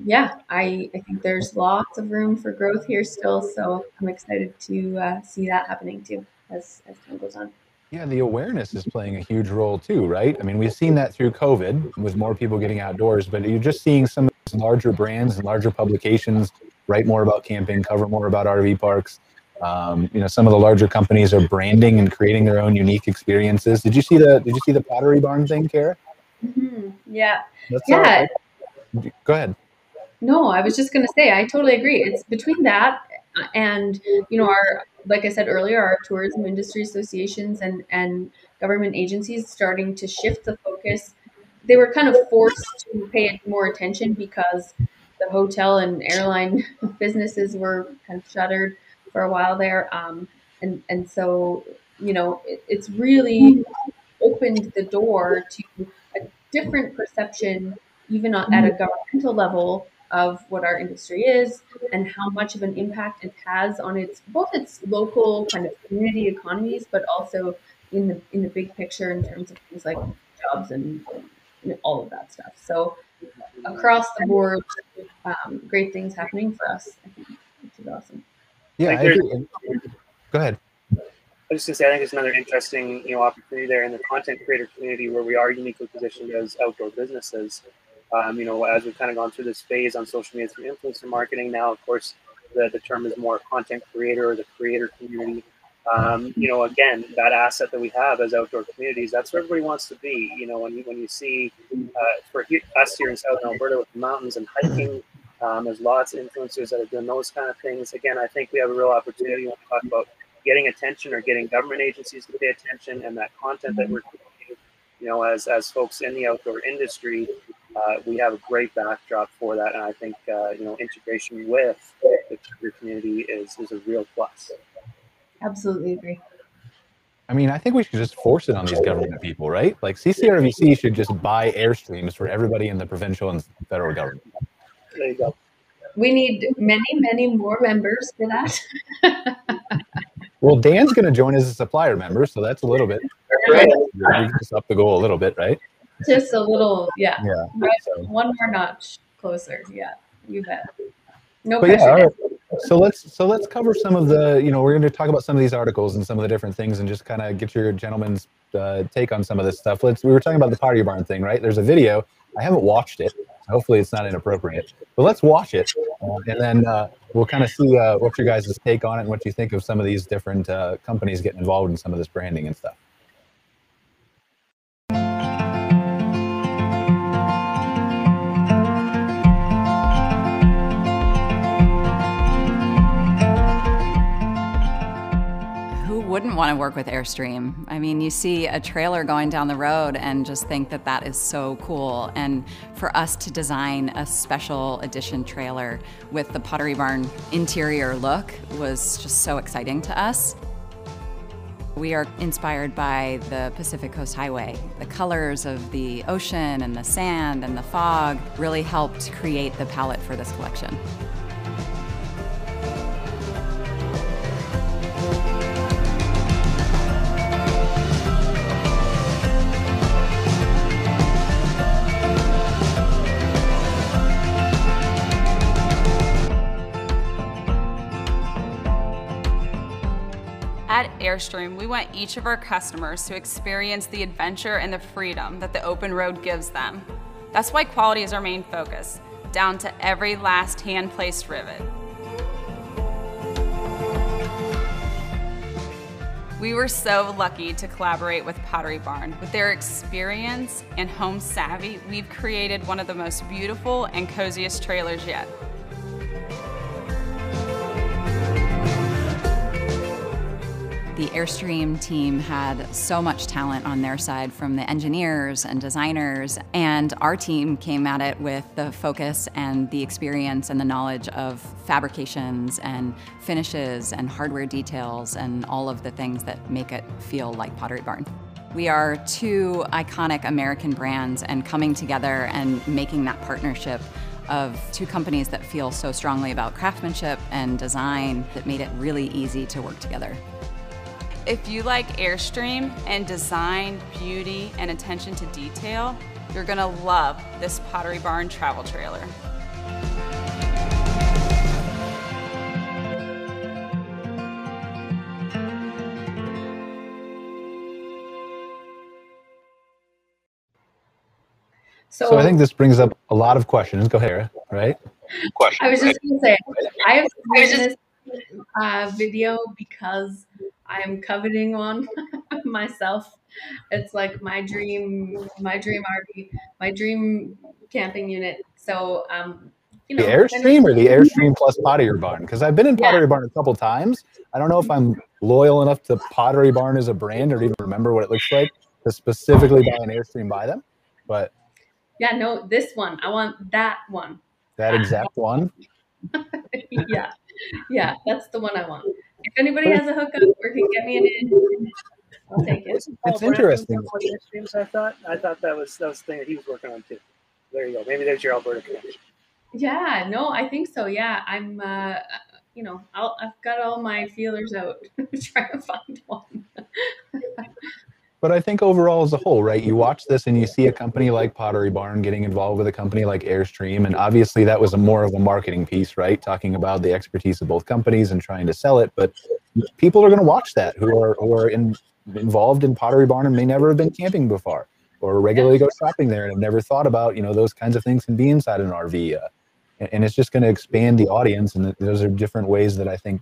[SPEAKER 3] yeah, I, I think there's lots of room for growth here still, so I'm excited to uh, see that happening too as, as time goes on.
[SPEAKER 1] Yeah, the awareness is playing a huge role too, right? I mean, we've seen that through COVID with more people getting outdoors, but you're just seeing some of these larger brands and larger publications write more about camping, cover more about RV parks. Um, you know, some of the larger companies are branding and creating their own unique experiences. Did you see the Did you see the Pottery Barn thing, Kara?
[SPEAKER 3] Mhm. Yeah,
[SPEAKER 1] That's
[SPEAKER 3] yeah.
[SPEAKER 1] Go ahead.
[SPEAKER 3] No, I was just going to say I totally agree. It's between that and you know our like I said earlier, our tourism industry associations and and government agencies starting to shift the focus. They were kind of forced to pay more attention because the hotel and airline businesses were kind of shuttered for a while there, um, and and so you know it, it's really opened the door to a different perception, even at a governmental level, of what our industry is and how much of an impact it has on its both its local kind of community economies, but also in the in the big picture in terms of things like jobs and all of that stuff. So across the board, um, great things happening for us. I think which is awesome.
[SPEAKER 1] Yeah,
[SPEAKER 4] Like there's-
[SPEAKER 1] agree. Go ahead.
[SPEAKER 4] I was just gonna say, I think it's another interesting, you know, opportunity there in the content creator community where we are uniquely positioned as outdoor businesses. Um, you know, as we've kind of gone through this phase on social media through influencer marketing, now of course the, the term is more content creator or the creator community. Um, you know, again, that asset that we have as outdoor communities, that's where everybody wants to be. You know, when you when you see uh, for us here in Southern Alberta with the mountains and hiking, um, there's lots of influencers that are doing those kind of things. Again, I think we have a real opportunity we talk about getting attention or getting government agencies to pay attention and that content that we're creating, you know, as, as folks in the outdoor industry, uh, we have a great backdrop for that. And I think, uh, you know, integration with the creator community is, is a real plus.
[SPEAKER 3] Absolutely agree.
[SPEAKER 1] I mean, I think we should just force it on these government people, right? Like CCRVC should just buy airstreams for everybody in the provincial and federal government.
[SPEAKER 4] There you go.
[SPEAKER 3] We need many, many more members for that.
[SPEAKER 1] Well, Dan's going to join as a supplier member, so that's a little bit.
[SPEAKER 2] Right.
[SPEAKER 1] We can just up the goal a little bit, right?
[SPEAKER 3] Just a little, yeah.
[SPEAKER 1] Yeah.
[SPEAKER 3] Right,
[SPEAKER 1] So,
[SPEAKER 3] One more notch closer. Yeah, you bet. No
[SPEAKER 1] but yeah,
[SPEAKER 3] pressure.
[SPEAKER 1] right. So let's so let's cover some of the you know we're going to talk about some of these articles and some of the different things and just kind of get your gentleman's uh, take on some of this stuff. Let's we were talking about the pottery barn thing, right? There's a video. I haven't watched it. Hopefully it's not inappropriate. But let's watch it, uh, and then uh, we'll kind of see uh, what your guys' take on it and what you think of some of these different uh, companies getting involved in some of this branding and stuff.
[SPEAKER 5] Wouldn't want to work with Airstream? I mean, you see a trailer going down the road and just think that that is so cool. And for us to design a special edition trailer with the Pottery Barn interior look was just so exciting to us. We are inspired by the Pacific Coast Highway. The colors of the ocean and the sand and the fog really helped create the palette for this collection.
[SPEAKER 6] Airstream, we want each of our customers to experience the adventure and the freedom that the open road gives them. That's why quality is our main focus, down to every last hand placed rivet. We were so lucky to collaborate with Pottery Barn. With their experience and home savvy, we've created one of the most beautiful and coziest trailers yet.
[SPEAKER 5] The Airstream team had so much talent on their side from the engineers and designers, and our team came at it with the focus and the experience and the knowledge of fabrications and finishes and hardware details and all of the things that make it feel like Pottery Barn. We are two iconic American brands, and coming together and making that partnership of two companies that feel so strongly about craftsmanship and design that made it really easy to work together.
[SPEAKER 6] If you like Airstream and design, beauty, and attention to detail, you're gonna love this Pottery Barn travel trailer.
[SPEAKER 3] So,
[SPEAKER 1] So I think this brings up a lot of questions. Go ahead, Sarah, right?
[SPEAKER 3] I was just going to say, I have seen this uh, video because I'm coveting one myself. It's like my dream, my dream RV, my dream camping unit. So, um, you
[SPEAKER 1] The
[SPEAKER 3] know,
[SPEAKER 1] Airstream or the Airstream plus Pottery Barn? Because I've been in
[SPEAKER 3] Yeah.
[SPEAKER 1] Pottery Barn a couple times. I don't know if I'm loyal enough to Pottery Barn as a brand or even remember what it looks like to specifically buy an Airstream by them. But
[SPEAKER 3] Yeah, no, this one. I want that one.
[SPEAKER 1] that exact one,
[SPEAKER 3] yeah, yeah, that's the one I want. If anybody has a hookup or can get me an in, I'll take it.
[SPEAKER 4] Wasn't
[SPEAKER 1] It's
[SPEAKER 4] Brandt
[SPEAKER 1] interesting.
[SPEAKER 4] on one of the streams, I thought. I thought that was that was the thing that he was working on too. There you go. Maybe there's your Alberta connection.
[SPEAKER 3] Yeah, no, I think so. Yeah, I'm. Uh, you know, I'll, I've got all my feelers out trying to find one.
[SPEAKER 1] But I think overall, as a whole, right, you watch this and you see a company like Pottery Barn getting involved with a company like Airstream. And obviously, that was a more of a marketing piece, right? Talking about the expertise of both companies and trying to sell it. But people are going to watch that who are, who are in, involved in Pottery Barn and may never have been camping before or regularly go shopping there and have never thought about, you know, those kinds of things can be inside an RV. Uh, and, and it's just going to expand the audience. And those are different ways that I think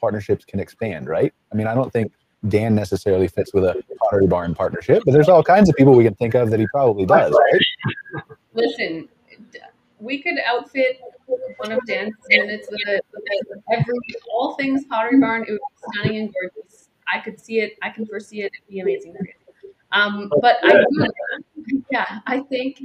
[SPEAKER 1] partnerships can expand, right? I mean, I don't think Dan necessarily fits with a Pottery Barn partnership, but there's all kinds of people we can think of that he probably does. Right?
[SPEAKER 3] Listen, we could outfit one of Dan's units with, a, with every all things Pottery Barn. It would be stunning and gorgeous. I could see it. I can foresee it. It'd be amazing for you. Um, but I do, yeah, I think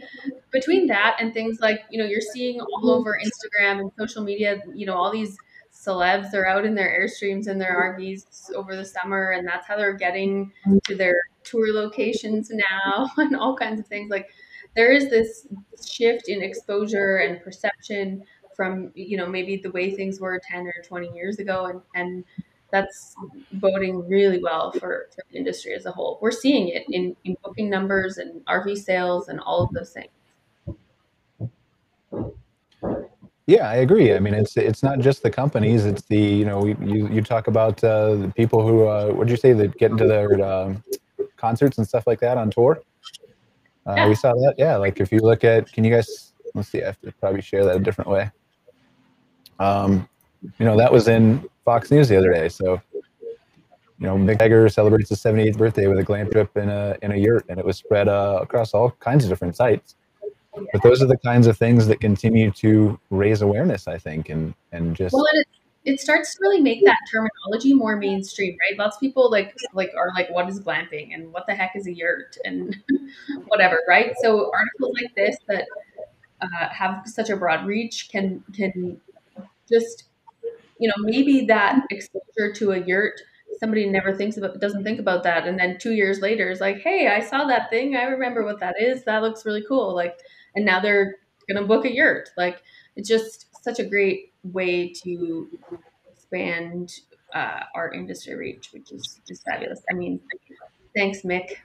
[SPEAKER 3] between that and things like you know you're seeing all over Instagram and social media, you know all these celebs are out in their airstreams and their RVs over the summer, and that's how they're getting to their tour locations now, and all kinds of things. Like there is this shift in exposure and perception from you know maybe the way things were 10 or 20 years ago and and that's boding really well for, for the industry as a whole we're seeing it in, in booking numbers and rv sales and all of those things
[SPEAKER 1] Yeah, I agree. I mean, it's it's not just the companies; it's the you know you you talk about uh, the people who uh, what did you say that get into their um, concerts and stuff like that on tour. Uh, yeah. We saw that. Yeah, like if you look at, can you guys let's see? I have to probably share that a different way. Um, you know, that was in Fox News the other day. So, you know, Mick Jagger celebrates his 78th birthday with a glam trip in a in a yurt, and it was spread uh, across all kinds of different sites but those are the kinds of things that continue to raise awareness i think and and just
[SPEAKER 3] well it, it starts to really make that terminology more mainstream right? Lots of people like like are like what is glamping? and what the heck is a yurt? and whatever right? So articles like this that uh, have such a broad reach can can just you know maybe that exposure to a yurt somebody never thinks about doesn't think about that and then two years later is like hey i saw that thing. I remember what that is. That looks really cool. Like and now they're gonna book a yurt. Like it's just such a great way to expand uh, our industry reach, which is just fabulous. I mean, thanks, Mick.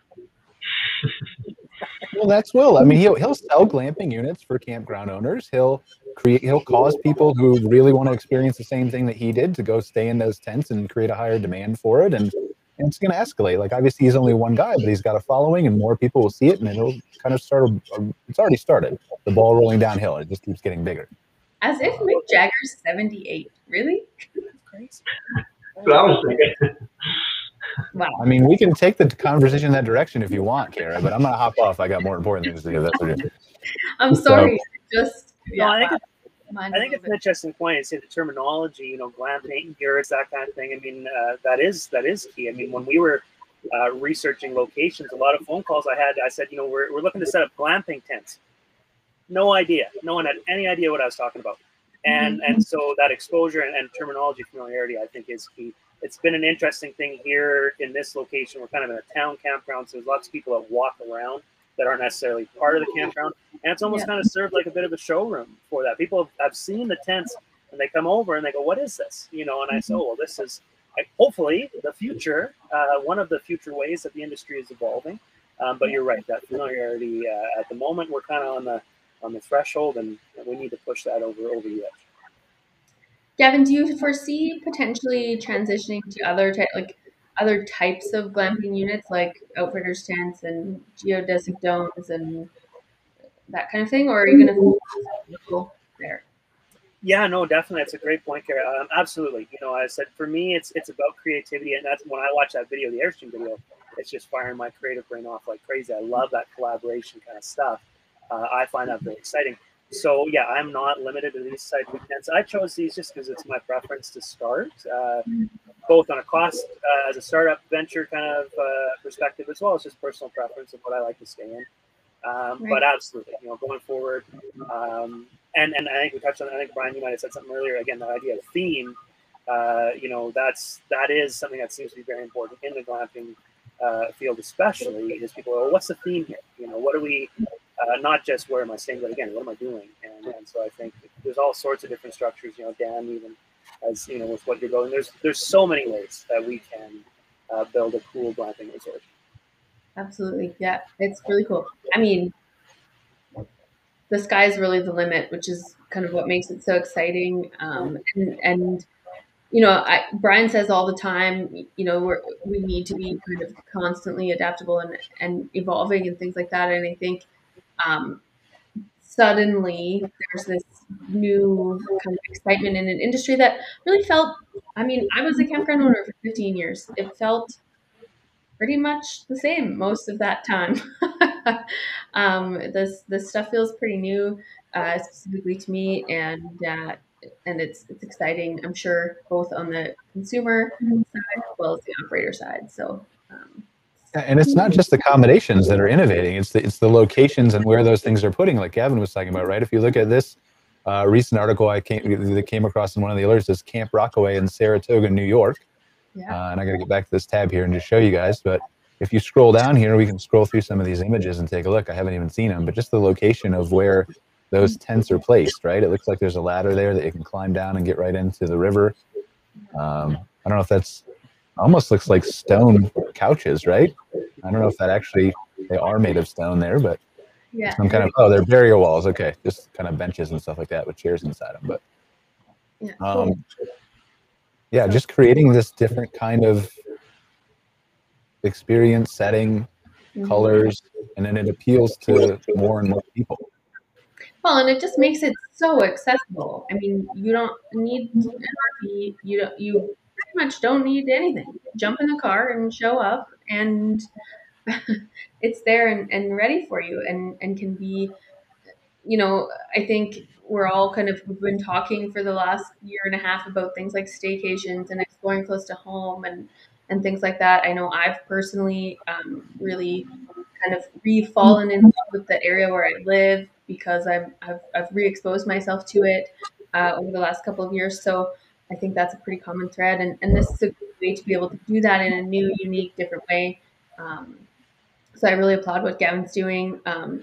[SPEAKER 1] well, that's Will. I mean, he'll he'll sell glamping units for campground owners. He'll create. He'll cause people who really want to experience the same thing that he did to go stay in those tents and create a higher demand for it. And and it's going to escalate. Like obviously he's only one guy, but he's got a following, and more people will see it, and it'll kind of start. A, it's already started. The ball rolling downhill. It just keeps getting bigger.
[SPEAKER 3] As if Mick Jagger's seventy-eight. Really?
[SPEAKER 2] Crazy. That's what I was thinking.
[SPEAKER 3] Wow.
[SPEAKER 1] I mean, we can take the conversation in that direction if you want, Kara, but I'm gonna hop off. I got more important things to do. That's what
[SPEAKER 3] I'm sorry. So, just
[SPEAKER 4] yeah. No, I think it's an interesting point. Say the terminology, you know, glamping, yurts, that kind of thing. I mean, uh, that is that is key. I mean, when we were uh, researching locations, a lot of phone calls I had, I said, you know, we're, we're looking to set up glamping tents. No idea. No one had any idea what I was talking about. And mm-hmm. and so that exposure and, and terminology familiarity, I think, is key. It's been an interesting thing here in this location. We're kind of in a town campground, so there's lots of people that walk around that aren't necessarily part of the campground. And it's almost yeah. kind of served like a bit of a showroom for that. People have seen the tents and they come over and they go, "What is this?" You know, and I say, mm-hmm. "Well, this is hopefully the future, uh, one of the future ways that the industry is evolving." Um, but you're right, that familiarity uh, at the moment we're kind of on the on the threshold, and we need to push that over over the edge.
[SPEAKER 3] Gavin, do you foresee potentially transitioning to other type, like other types of glamping units like outfitters tents and geodesic domes and that kind of thing, or are you going to there?
[SPEAKER 4] Yeah, no, definitely. That's a great point, Kara. Um, absolutely. You know, I said for me, it's it's about creativity, and that's when I watch that video, the Airstream video, it's just firing my creative brain off like crazy. I love that collaboration kind of stuff. Uh, I find that very exciting. So yeah, I'm not limited to these side weekends. I chose these just because it's my preference to start, uh, both on a cost uh, as a startup venture kind of uh, perspective, as well as just personal preference of what I like to stay in. Um, right. But absolutely, you know, going forward, um, and and I think we touched on. I think Brian, you might have said something earlier. Again, the idea of theme. Uh, you know, that's that is something that seems to be very important in the glamping uh, field, especially is people. Well, what's the theme here? You know, what are we? Uh, not just where am I staying, but again, what am I doing? And, and so I think there's all sorts of different structures. You know, Dan even as you know with what you're going. There's there's so many ways that we can uh, build a cool glamping resort.
[SPEAKER 3] absolutely. Yeah, it's really cool. I mean, the sky's really the limit, which is kind of what makes it so exciting. Um, and, and you know, I, Brian says all the time, you know, we're, we need to be kind of constantly adaptable and, and evolving and things like that. And I think um, suddenly there's this new kind of excitement in an industry that really felt, I mean, I was a campground owner for 15 years. It felt pretty much the same most of that time. um, this, this stuff feels pretty new, uh, specifically to me. And, uh, and it's it's exciting. I'm sure both on the consumer side as well as the operator side. So. Um,
[SPEAKER 1] and it's not just accommodations that are innovating; it's the it's the locations and where those things are putting, like Gavin was talking about, right? If you look at this uh, recent article I came that came across in one of the alerts, is Camp Rockaway in Saratoga, New York. Yeah. Uh, and I got to get back to this tab here and just show you guys. But if you scroll down here, we can scroll through some of these images and take a look. I haven't even seen them, but just the location of where those tents are placed, right? It looks like there's a ladder there that you can climb down and get right into the river. Um, I don't know if that's almost looks like stone couches, right? I don't know if that actually they are made of stone there, but yeah, some kind of oh, they're barrier walls. Okay, just kind of benches and stuff like that with chairs inside them. But yeah, um, yeah, just creating this different kind of experience, setting, mm-hmm. colors, and then it appeals to more and more people.
[SPEAKER 3] Well, and it just makes it so accessible. I mean, you don't need an RV. You don't. You much don't need anything. Jump in the car and show up, and it's there and, and ready for you, and and can be. You know, I think we're all kind of we've been talking for the last year and a half about things like staycations and exploring close to home and and things like that. I know I've personally um, really kind of re-fallen in love with the area where I live because I'm, I've, I've re-exposed myself to it uh, over the last couple of years. So I think that's a pretty common thread. And, and this is a good way to be able to do that in a new, unique, different way. Um, so I really applaud what Gavin's doing. Um,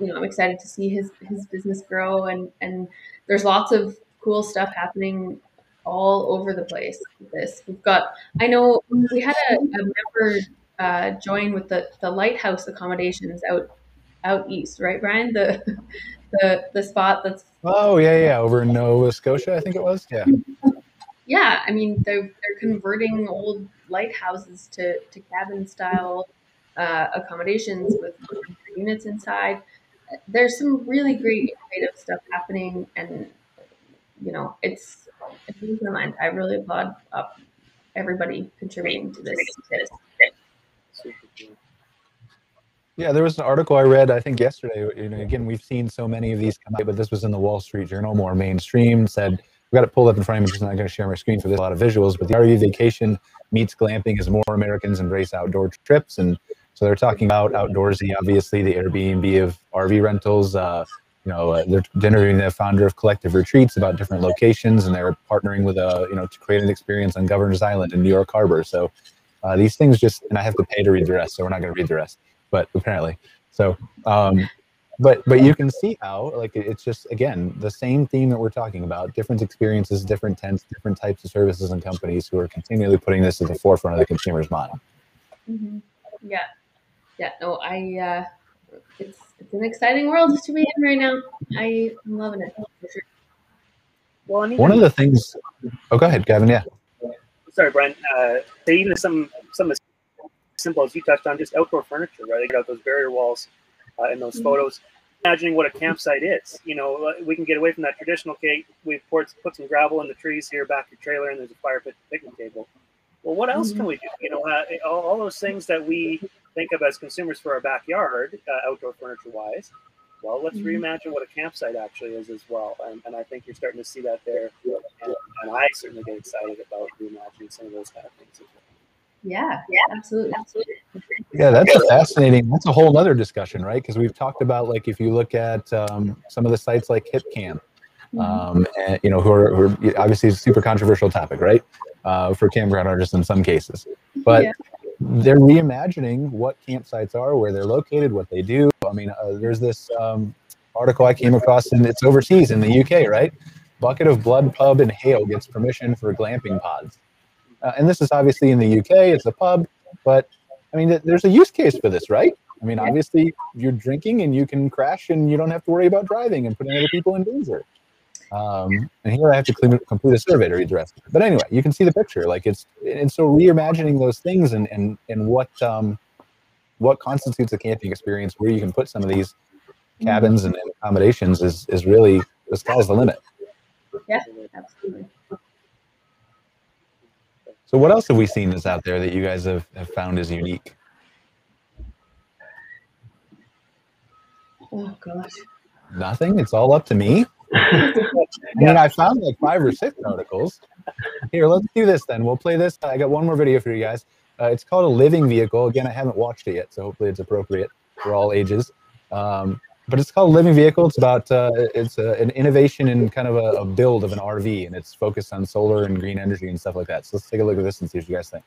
[SPEAKER 3] you know, I'm excited to see his, his business grow and, and there's lots of cool stuff happening all over the place this. We've got, I know we had a, a member uh, join with the, the lighthouse accommodations out out east, right, Brian? The the the spot that's
[SPEAKER 1] oh yeah yeah over in Nova Scotia, I think it was. Yeah.
[SPEAKER 3] Yeah, I mean they're they're converting old lighthouses to to cabin style uh, accommodations with units inside. There's some really great innovative stuff happening, and you know it's it blows my mind. I really applaud uh, everybody contributing to this. Cool.
[SPEAKER 1] Yeah, there was an article I read, I think yesterday. You know, again, we've seen so many of these come out, but this was in the Wall Street Journal, more mainstream. Said we got it pulled up in front of me. I'm just not going to share my screen for this. A lot of visuals, but the RV vacation meets glamping as more Americans embrace outdoor trips, and so they're talking about outdoorsy. Obviously, the Airbnb of RV rentals. Uh, you know, uh, they're interviewing the founder of Collective Retreats about different locations, and they're partnering with a uh, you know to create an experience on Governor's Island in New York Harbor. So uh, these things just, and I have to pay to read the rest, so we're not going to read the rest but apparently. So, um, but but you can see how like it's just again the same theme that we're talking about: different experiences, different tents, different types of services and companies who are continually putting this at the forefront of the consumer's mind.
[SPEAKER 3] Mm-hmm. Yeah, yeah. No, I. Uh, it's it's an exciting world to be in right now. I, am loving it for sure.
[SPEAKER 1] Well, I one of the things. Oh, go ahead, Gavin. Yeah.
[SPEAKER 4] Sorry, Brian. Uh, even some some as simple as you touched on, just outdoor furniture, right? They got those barrier walls uh, in those mm-hmm. photos. Imagining what a campsite is. You know, uh, we can get away from that traditional cake. We've put, put some gravel in the trees here, back your trailer, and there's a fire pit picnic table. Well, what else mm-hmm. can we do? You know, uh, all, all, those things that we think of as consumers for our backyard, uh, outdoor furniture wise. Well, let's mm-hmm. reimagine what a campsite actually is as well. And, and I think you're starting to see that there. And, and I certainly get excited about reimagining some of those kind of things as well.
[SPEAKER 3] Yeah, yeah, absolutely, absolutely.
[SPEAKER 1] Yeah, that's a fascinating. That's a whole other discussion, right? Because we've talked about like if you look at um, some of the sites like HipCamp, mm-hmm. um, and, you know, who are, who are obviously a super controversial topic, right? Uh, for campground artists in some cases, but yeah. they're reimagining what campsites are, where they're located, what they do. I mean, uh, there's this um, article I came across, and it's overseas in the UK, right? Bucket of Blood Pub in Hayle gets permission for glamping pods. Uh, and this is obviously in the UK, it's a pub, but I mean, there's a use case for this, right? I mean, obviously, you're drinking and you can crash, and you don't have to worry about driving and putting other people in danger. Um, and here I have to clean, complete a survey to read the rest. But anyway, you can see the picture. Like it's and so reimagining those things and and and what um, what constitutes a camping experience where you can put some of these cabins and, and accommodations is is really the sky's the limit.
[SPEAKER 3] Yeah, absolutely.
[SPEAKER 1] So what else have we seen that's out there that you guys have, have found is unique?
[SPEAKER 3] Oh gosh.
[SPEAKER 1] Nothing. It's all up to me. I mean, I found like five or six articles. Here, let's do this then. We'll play this. I got one more video for you guys. Uh, it's called a living vehicle. Again, I haven't watched it yet, so hopefully it's appropriate for all ages. Um, but it's called living vehicle. It's about uh, it's a, an innovation in kind of a, a, build of an RV, and it's focused on solar and green energy and stuff like that. So let's take a look at this and see what you guys think.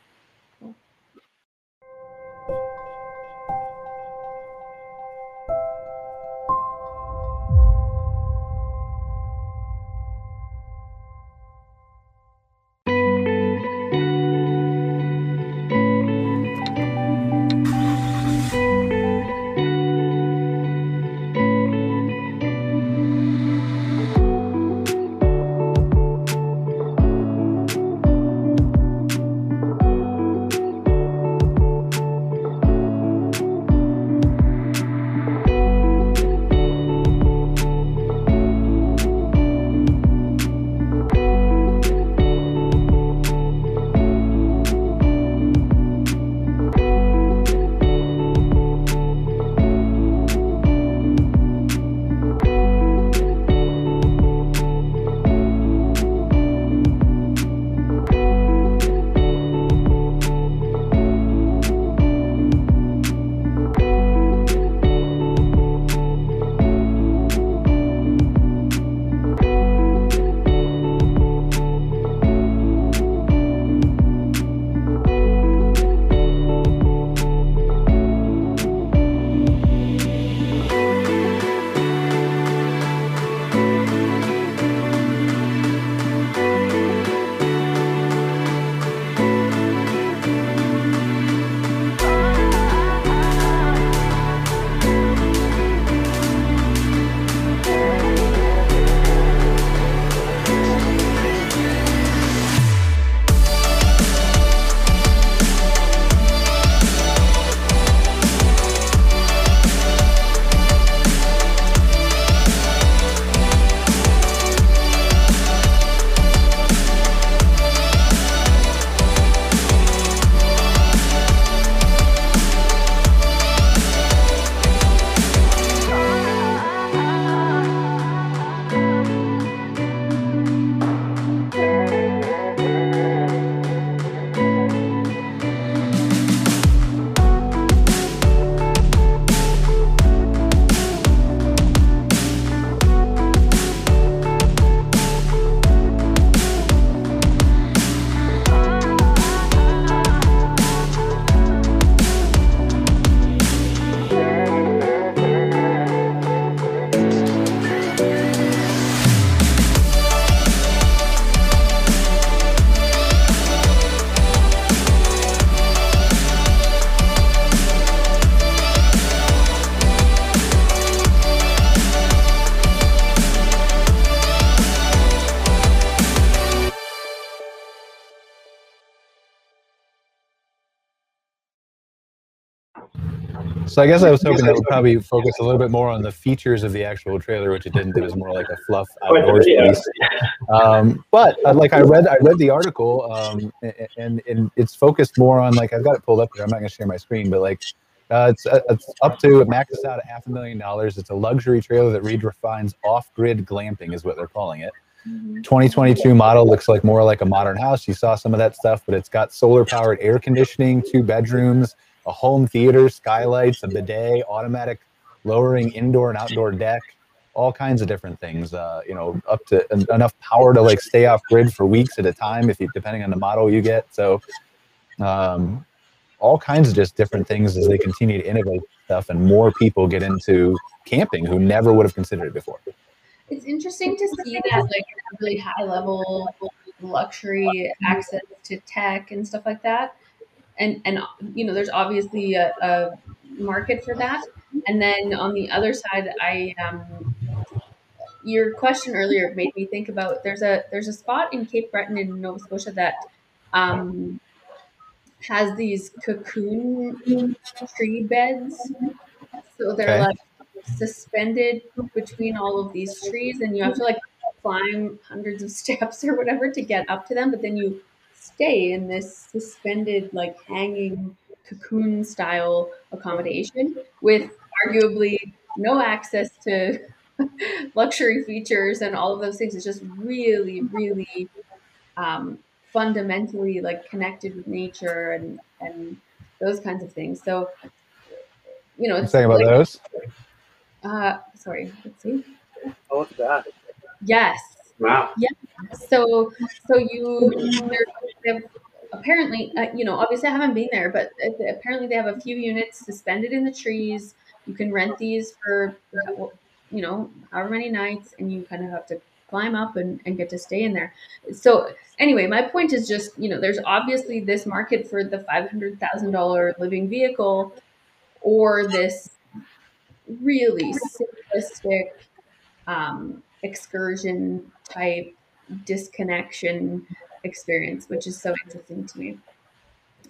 [SPEAKER 1] So I guess I was hoping that would probably focus a little bit more on the features of the actual trailer, which it didn't. It was more like a fluff outdoors piece. Um, but uh, like I read, I read the article, um, and, and it's focused more on like I've got it pulled up here. I'm not going to share my screen, but like uh, it's, uh, it's up to it maxes out at half a million dollars. It's a luxury trailer that redefines off-grid glamping, is what they're calling it. Mm-hmm. 2022 model looks like more like a modern house. You saw some of that stuff, but it's got solar-powered air conditioning, two bedrooms a home theater, skylights, a bidet, automatic lowering indoor and outdoor deck, all kinds of different things. Uh, you know, up to enough power to like stay off grid for weeks at a time, if you depending on the model you get. So, um, all kinds of just different things as they continue to innovate stuff, and more people get into camping who never would have considered it before.
[SPEAKER 3] It's interesting to see that like really high level luxury access to tech and stuff like that and and you know, there's obviously a, a market for that. And then on the other side, I um, your question earlier made me think about there's a there's a spot in Cape Breton in Nova Scotia that um, has these cocoon tree beds. So they're
[SPEAKER 1] Okay.
[SPEAKER 3] like suspended between all of these trees, and you have to like climb hundreds of steps or whatever to get up to them. But then you stay in this suspended, like hanging cocoon style accommodation with arguably no access to luxury features and all of those things. It's just really, really um, fundamentally like connected with nature and and those kinds of things. So you know,
[SPEAKER 1] I'm
[SPEAKER 3] it's
[SPEAKER 1] saying about
[SPEAKER 3] like,
[SPEAKER 1] those.
[SPEAKER 3] uh, sorry, let's see.
[SPEAKER 4] Oh, look at that.
[SPEAKER 3] Yes.
[SPEAKER 2] Wow. Yeah.
[SPEAKER 3] So so you apparently uh, you know obviously I haven't been there, but uh, apparently they have a few units suspended in the trees. You can rent these for you know however many nights, and you kind of have to climb up and, and get to stay in there. So anyway, my point is just you know there's obviously this market for the five hundred thousand dollar living vehicle, or this really simplistic um, excursion type disconnection experience, which is so interesting to me.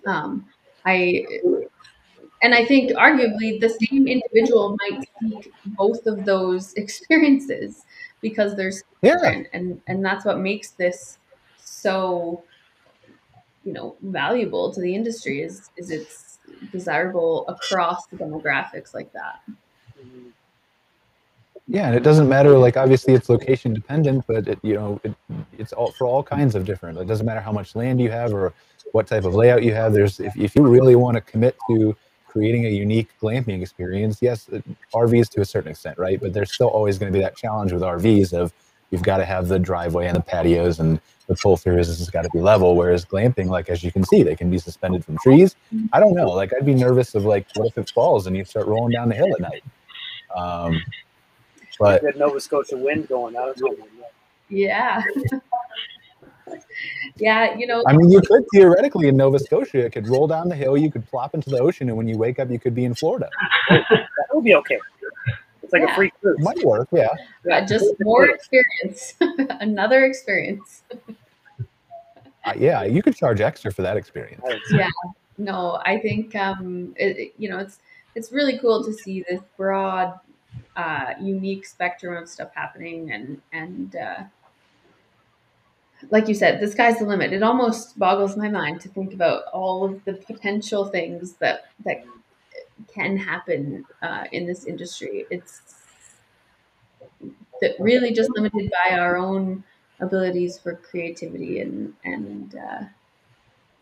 [SPEAKER 3] Um, I and I think arguably the same individual might seek both of those experiences because there's
[SPEAKER 1] Yeah.
[SPEAKER 3] different, and and that's what makes this so you know valuable to the industry is is it's desirable across the demographics like that.
[SPEAKER 1] Yeah, and it doesn't matter. Like obviously, it's location dependent, but it, you know, it, it's all for all kinds of different. It doesn't matter how much land you have or what type of layout you have. There's if, if you really want to commit to creating a unique glamping experience, yes, RVs to a certain extent, right? But there's still always going to be that challenge with RVs of you've got to have the driveway and the patios and the pull throughs. Has got to be level. Whereas glamping, like as you can see, they can be suspended from trees. I don't know. Like I'd be nervous of like what if it falls and you start rolling down the hill at night. Um, but
[SPEAKER 4] Good Nova Scotia wind going out.
[SPEAKER 3] Yeah. yeah, you know,
[SPEAKER 1] I mean, you could theoretically in Nova Scotia, it could roll down the hill, you could plop into the ocean, and when you wake up, you could be in Florida.
[SPEAKER 4] That would be okay. It's like
[SPEAKER 3] Yeah.
[SPEAKER 4] a free cruise.
[SPEAKER 1] Might work, yeah.
[SPEAKER 3] uh, just more experience, another experience.
[SPEAKER 1] Uh, yeah, you could charge extra for that experience.
[SPEAKER 3] Yeah. No, I think um, it, it- you know it's it's really cool to see this broad, uh, unique spectrum of stuff happening, and and uh, like you said, the sky's the limit. It almost boggles my mind to think about all of the potential things that that can happen uh, in this industry. It's that really just limited by our own abilities for creativity and and uh,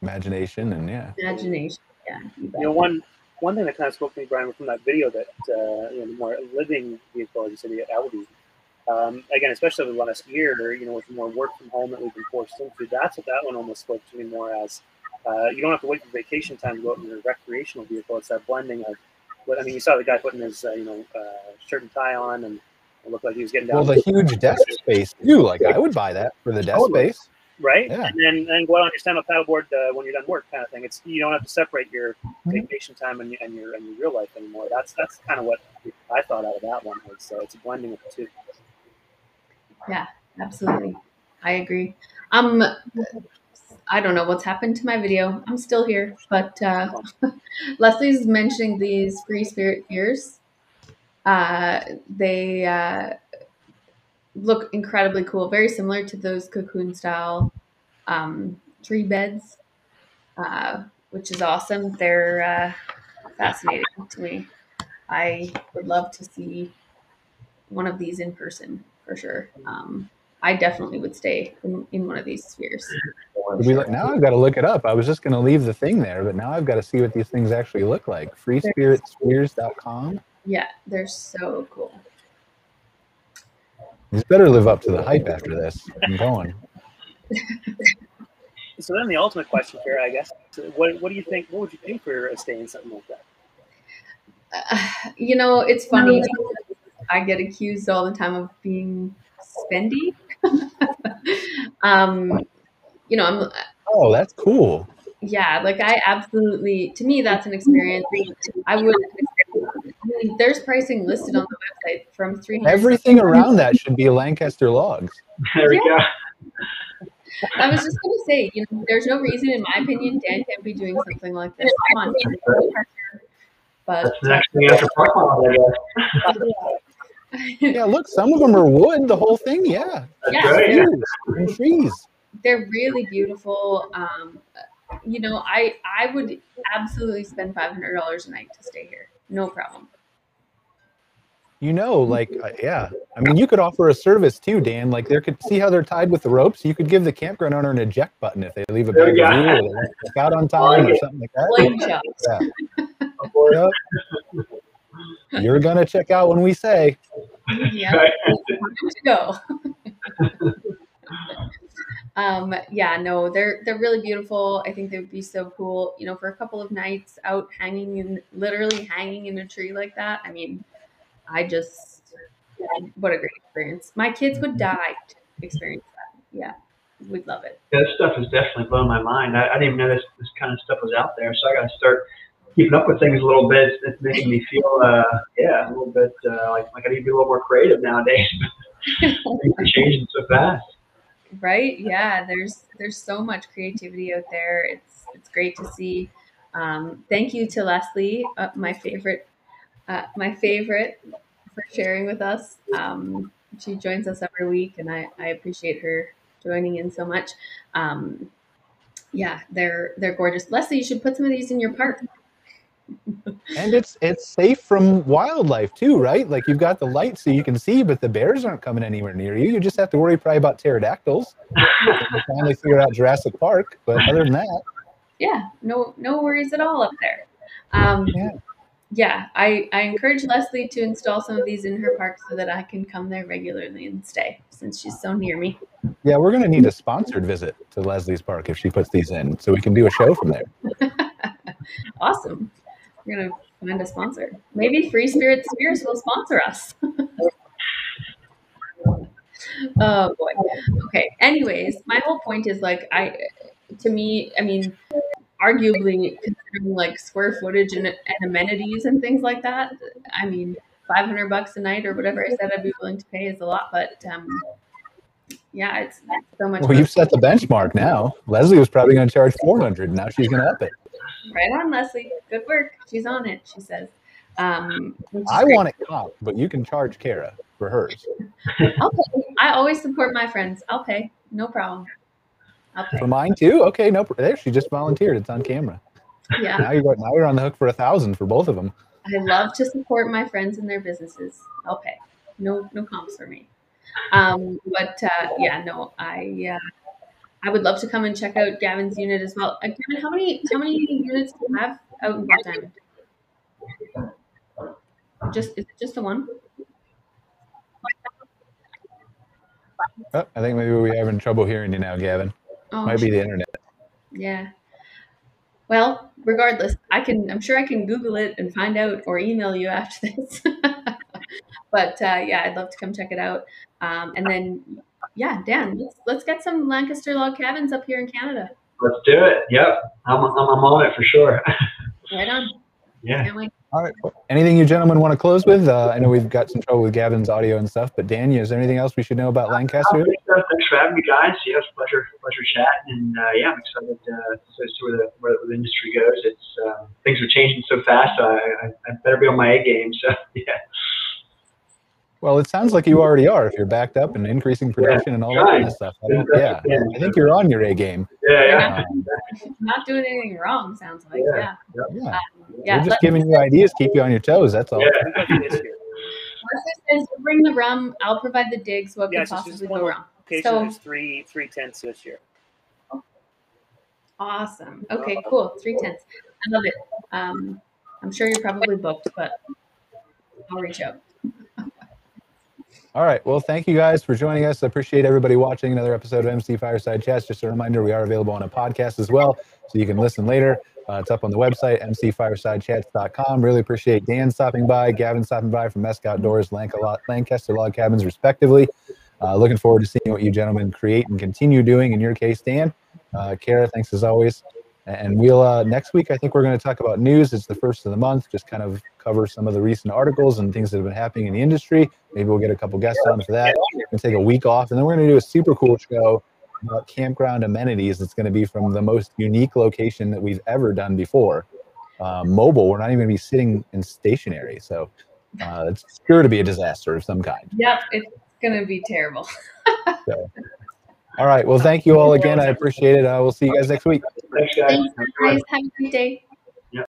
[SPEAKER 1] Imagination and yeah.
[SPEAKER 3] imagination. Yeah, you bet.
[SPEAKER 4] You know, one one thing that kind of spoke to me, Brian, from that video that uh, you know, the more living vehicle, as you said, the Audi. Um, again, especially over the last year, or you know, with more work from home that we've been forced into, that's what that one almost spoke to me more as. Uh, you don't have to wait for vacation time to go out in your recreational vehicle. It's that blending of what I mean. You saw the guy putting his uh, you know uh, shirt and tie on, and it looked like he was getting down.
[SPEAKER 1] Well, the huge desk space too. Like I would buy that for the desk space.
[SPEAKER 4] Right?
[SPEAKER 1] Yeah.
[SPEAKER 4] And then then go out on your stand-up paddleboard uh, when you're done work, kind of thing. It's you don't have to separate your
[SPEAKER 1] Mm-hmm.
[SPEAKER 4] vacation time and, and your and your real life anymore. That's that's kind of what I thought out of that one was. So it's a blending of the two.
[SPEAKER 3] Yeah, Absolutely. I agree. Um I don't know what's happened to my video. I'm still here, but uh, Leslie's mentioning these free spirit spheres. Uh, they uh, look incredibly cool, very similar to those cocoon style um, tree beds, uh, which is awesome. They're uh, fascinating to me. I would love to see one of these in person for sure. Um, I definitely would stay in, in one of these spheres.
[SPEAKER 1] we
[SPEAKER 3] sure.
[SPEAKER 1] look, now I've got to look it up. I was just going to leave the thing there, but now I've got to see what these things actually look like. FreeSpiritSpheres.com.
[SPEAKER 3] Yeah, they're so cool.
[SPEAKER 1] These better live up to the hype after this. I'm going.
[SPEAKER 4] So then the ultimate question here, I guess, what what do you think? What would you pay for a stay in something like that?
[SPEAKER 3] Uh, you know, it's funny. I get accused all the time of being spendy. um, you know, I'm
[SPEAKER 1] Oh, that's cool.
[SPEAKER 3] yeah, like I absolutely, to me, that's an experience. I would, I mean, there's pricing listed on the website from 300.
[SPEAKER 1] Everything around that should be Lancaster logs.
[SPEAKER 2] There we go.
[SPEAKER 3] I was just going to say, you know, there's no reason, in my opinion, Dan can't be doing something like this. Come on, but
[SPEAKER 2] That's the next thing after park model, I guess.
[SPEAKER 1] Yeah, look, some of them are wood. The whole thing, yeah.
[SPEAKER 2] That's
[SPEAKER 3] Yeah.
[SPEAKER 2] right. Yeah.
[SPEAKER 1] Trees and trees.
[SPEAKER 3] they're really beautiful. Um, you know, I I would absolutely spend five hundred dollars a night to stay here, no problem.
[SPEAKER 1] You know, like, uh, yeah. I mean, you could offer a service too, Dan. Like, there could see how they're tied with the ropes. You could give the campground owner an eject button if they leave a
[SPEAKER 2] There
[SPEAKER 1] bag of
[SPEAKER 2] go.
[SPEAKER 1] or they check out on time or something like that.
[SPEAKER 3] Flame.
[SPEAKER 1] Yeah. Yep. You're gonna check out when we say.
[SPEAKER 3] Yeah, time to go. um, yeah, no, they're they're really beautiful. I think they would be so cool, you know, for a couple of nights out hanging in literally hanging in a tree like that. I mean, I just what a great experience. My kids would die to experience that. Yeah, we'd love it.
[SPEAKER 2] Yeah, this stuff has definitely blown my mind. I, I didn't even know this this kind of stuff was out there, so I got to start keeping up with things a little bit. It's, it's making me feel, uh, yeah, a little bit uh, like like I need to be a little more creative nowadays. things are changing so fast.
[SPEAKER 3] Right? Yeah there's there's so much creativity out there. It's it's great to see. Um, thank you to leslie uh, my favorite uh, my favorite for sharing with us. Um, she joins us every week and I, I appreciate her joining in so much. Um, yeah they're they're gorgeous. Leslie you should put some of these in your park
[SPEAKER 1] And it's it's safe from wildlife too, right? Like you've got the light so you can see, but the bears aren't coming anywhere near you. You just have to worry probably about pterodactyls. Finally figure out Jurassic Park, but other than that,
[SPEAKER 3] yeah no no worries at all up there um,
[SPEAKER 1] Yeah.
[SPEAKER 3] yeah I, I encourage leslie to install some of these in her park so that i can come there regularly and stay since she's so near me
[SPEAKER 1] yeah, we're gonna need a sponsored visit to Leslie's Park if she puts these in, so we can do a show from there.
[SPEAKER 3] awesome we're gonna find a sponsor maybe free spirit spheres will sponsor us oh boy okay anyways my whole point is like i to me i mean arguably considering like square footage and, and amenities and things like that i mean 500 bucks a night or whatever i said i'd be willing to pay is a lot but um yeah it's, so much
[SPEAKER 1] Well, you've set the benchmark now. Leslie was probably gonna charge four hundred. Now she's gonna up it.
[SPEAKER 3] Right on leslie good work she's on it she says um
[SPEAKER 1] I
[SPEAKER 3] great.
[SPEAKER 1] want it comp, but you can charge Kara for hers.
[SPEAKER 3] I always support my friends. I'll pay. No problem. I'll pay.
[SPEAKER 1] For mine too? Okay, no, there she just volunteered. It's on camera.
[SPEAKER 3] Yeah.
[SPEAKER 1] Now you're now you're on the hook for a thousand for both of them.
[SPEAKER 3] I love to support my friends and their businesses. I'll pay. No, no comps for me. Um, but uh, yeah, no, I uh, I would love to come and check out Gavin's unit as well. Uh, Gavin, how many how many units do you have out in Black Diamond? Just is it just the one?
[SPEAKER 1] Oh, I think maybe we're having trouble hearing you now, Gavin.
[SPEAKER 3] Oh,
[SPEAKER 1] Might be the internet.
[SPEAKER 3] Yeah. Well, regardless, I can. I'm sure I can Google it and find out, or email you after this. but uh, yeah, I'd love to come check it out. Um, and then, yeah, Dan, let's let's get some Lancaster log cabins up here in Canada.
[SPEAKER 2] Let's do it. Yep, I'm, I'm, I'm on it for sure.
[SPEAKER 3] Right on.
[SPEAKER 2] yeah.
[SPEAKER 1] All right. Anything you gentlemen want to close with? Uh, I know we've got some trouble with Gavin's audio and stuff, but Dan, is there anything else we should know about Lancaster?
[SPEAKER 2] Oh, thanks, uh, thanks for having me, guys. Yeah, it's a pleasure, pleasure chatting, and uh, yeah, I'm excited uh, to see where the where the industry goes. It's um, things are changing so fast. So I, I, I better be on my A game. So yeah,
[SPEAKER 1] Well, it sounds like you already are if you're backed up and increasing production and all that kind of stuff. I don't, yeah, I think you're on your A game.
[SPEAKER 2] yeah, yeah.
[SPEAKER 1] Um,
[SPEAKER 3] Not doing anything wrong. Sounds like
[SPEAKER 2] Yeah.
[SPEAKER 3] yeah.
[SPEAKER 1] yeah,
[SPEAKER 3] Um, yeah.
[SPEAKER 1] we're just
[SPEAKER 3] let-
[SPEAKER 1] giving you ideas, keep you on your toes. That's all.
[SPEAKER 2] Yeah.
[SPEAKER 3] Leslie says, "Bring the rum. I'll provide the digs. What
[SPEAKER 4] Yeah,
[SPEAKER 3] could
[SPEAKER 4] so
[SPEAKER 3] possibly go wrong?"
[SPEAKER 4] Location,
[SPEAKER 3] So-
[SPEAKER 4] there's three three tents this year.
[SPEAKER 3] Awesome. Okay, cool. Three tenths. I love it. Um, I'm sure you're probably booked, but I'll reach out.
[SPEAKER 1] All right. Well, thank you guys for joining us. I appreciate everybody watching another episode of MC Fireside Chats. Just a reminder, we are available on a podcast as well, so you can listen later. Uh, it's up on the website, mcfiresidechats.com. Really appreciate Dan stopping by, Gavin stopping by from Mesk Outdoors, Lancaster Log Cabins, respectively. Uh, looking forward to seeing what you gentlemen create and continue doing. In your case, Dan, uh, Kara, thanks as always. And we'll uh, next week. I think we're going to talk about news. It's the first of the month. Just kind of cover some of the recent articles and things that have been happening in the industry. Maybe we'll get a couple guests on for that. And take a week off, and then we're going to do a super cool show about campground amenities. It's going to be from the most unique location that we've ever done before. Uh, mobile. We're not even going to be sitting in stationary. So uh, it's sure to be a disaster of some kind.
[SPEAKER 3] Yep, it's going to be terrible.
[SPEAKER 1] so, all right. Well, thank you all again. I appreciate it. Uh, I will see you guys next week.
[SPEAKER 2] Thanks, guys.
[SPEAKER 3] Thanks, guys. Have a great day.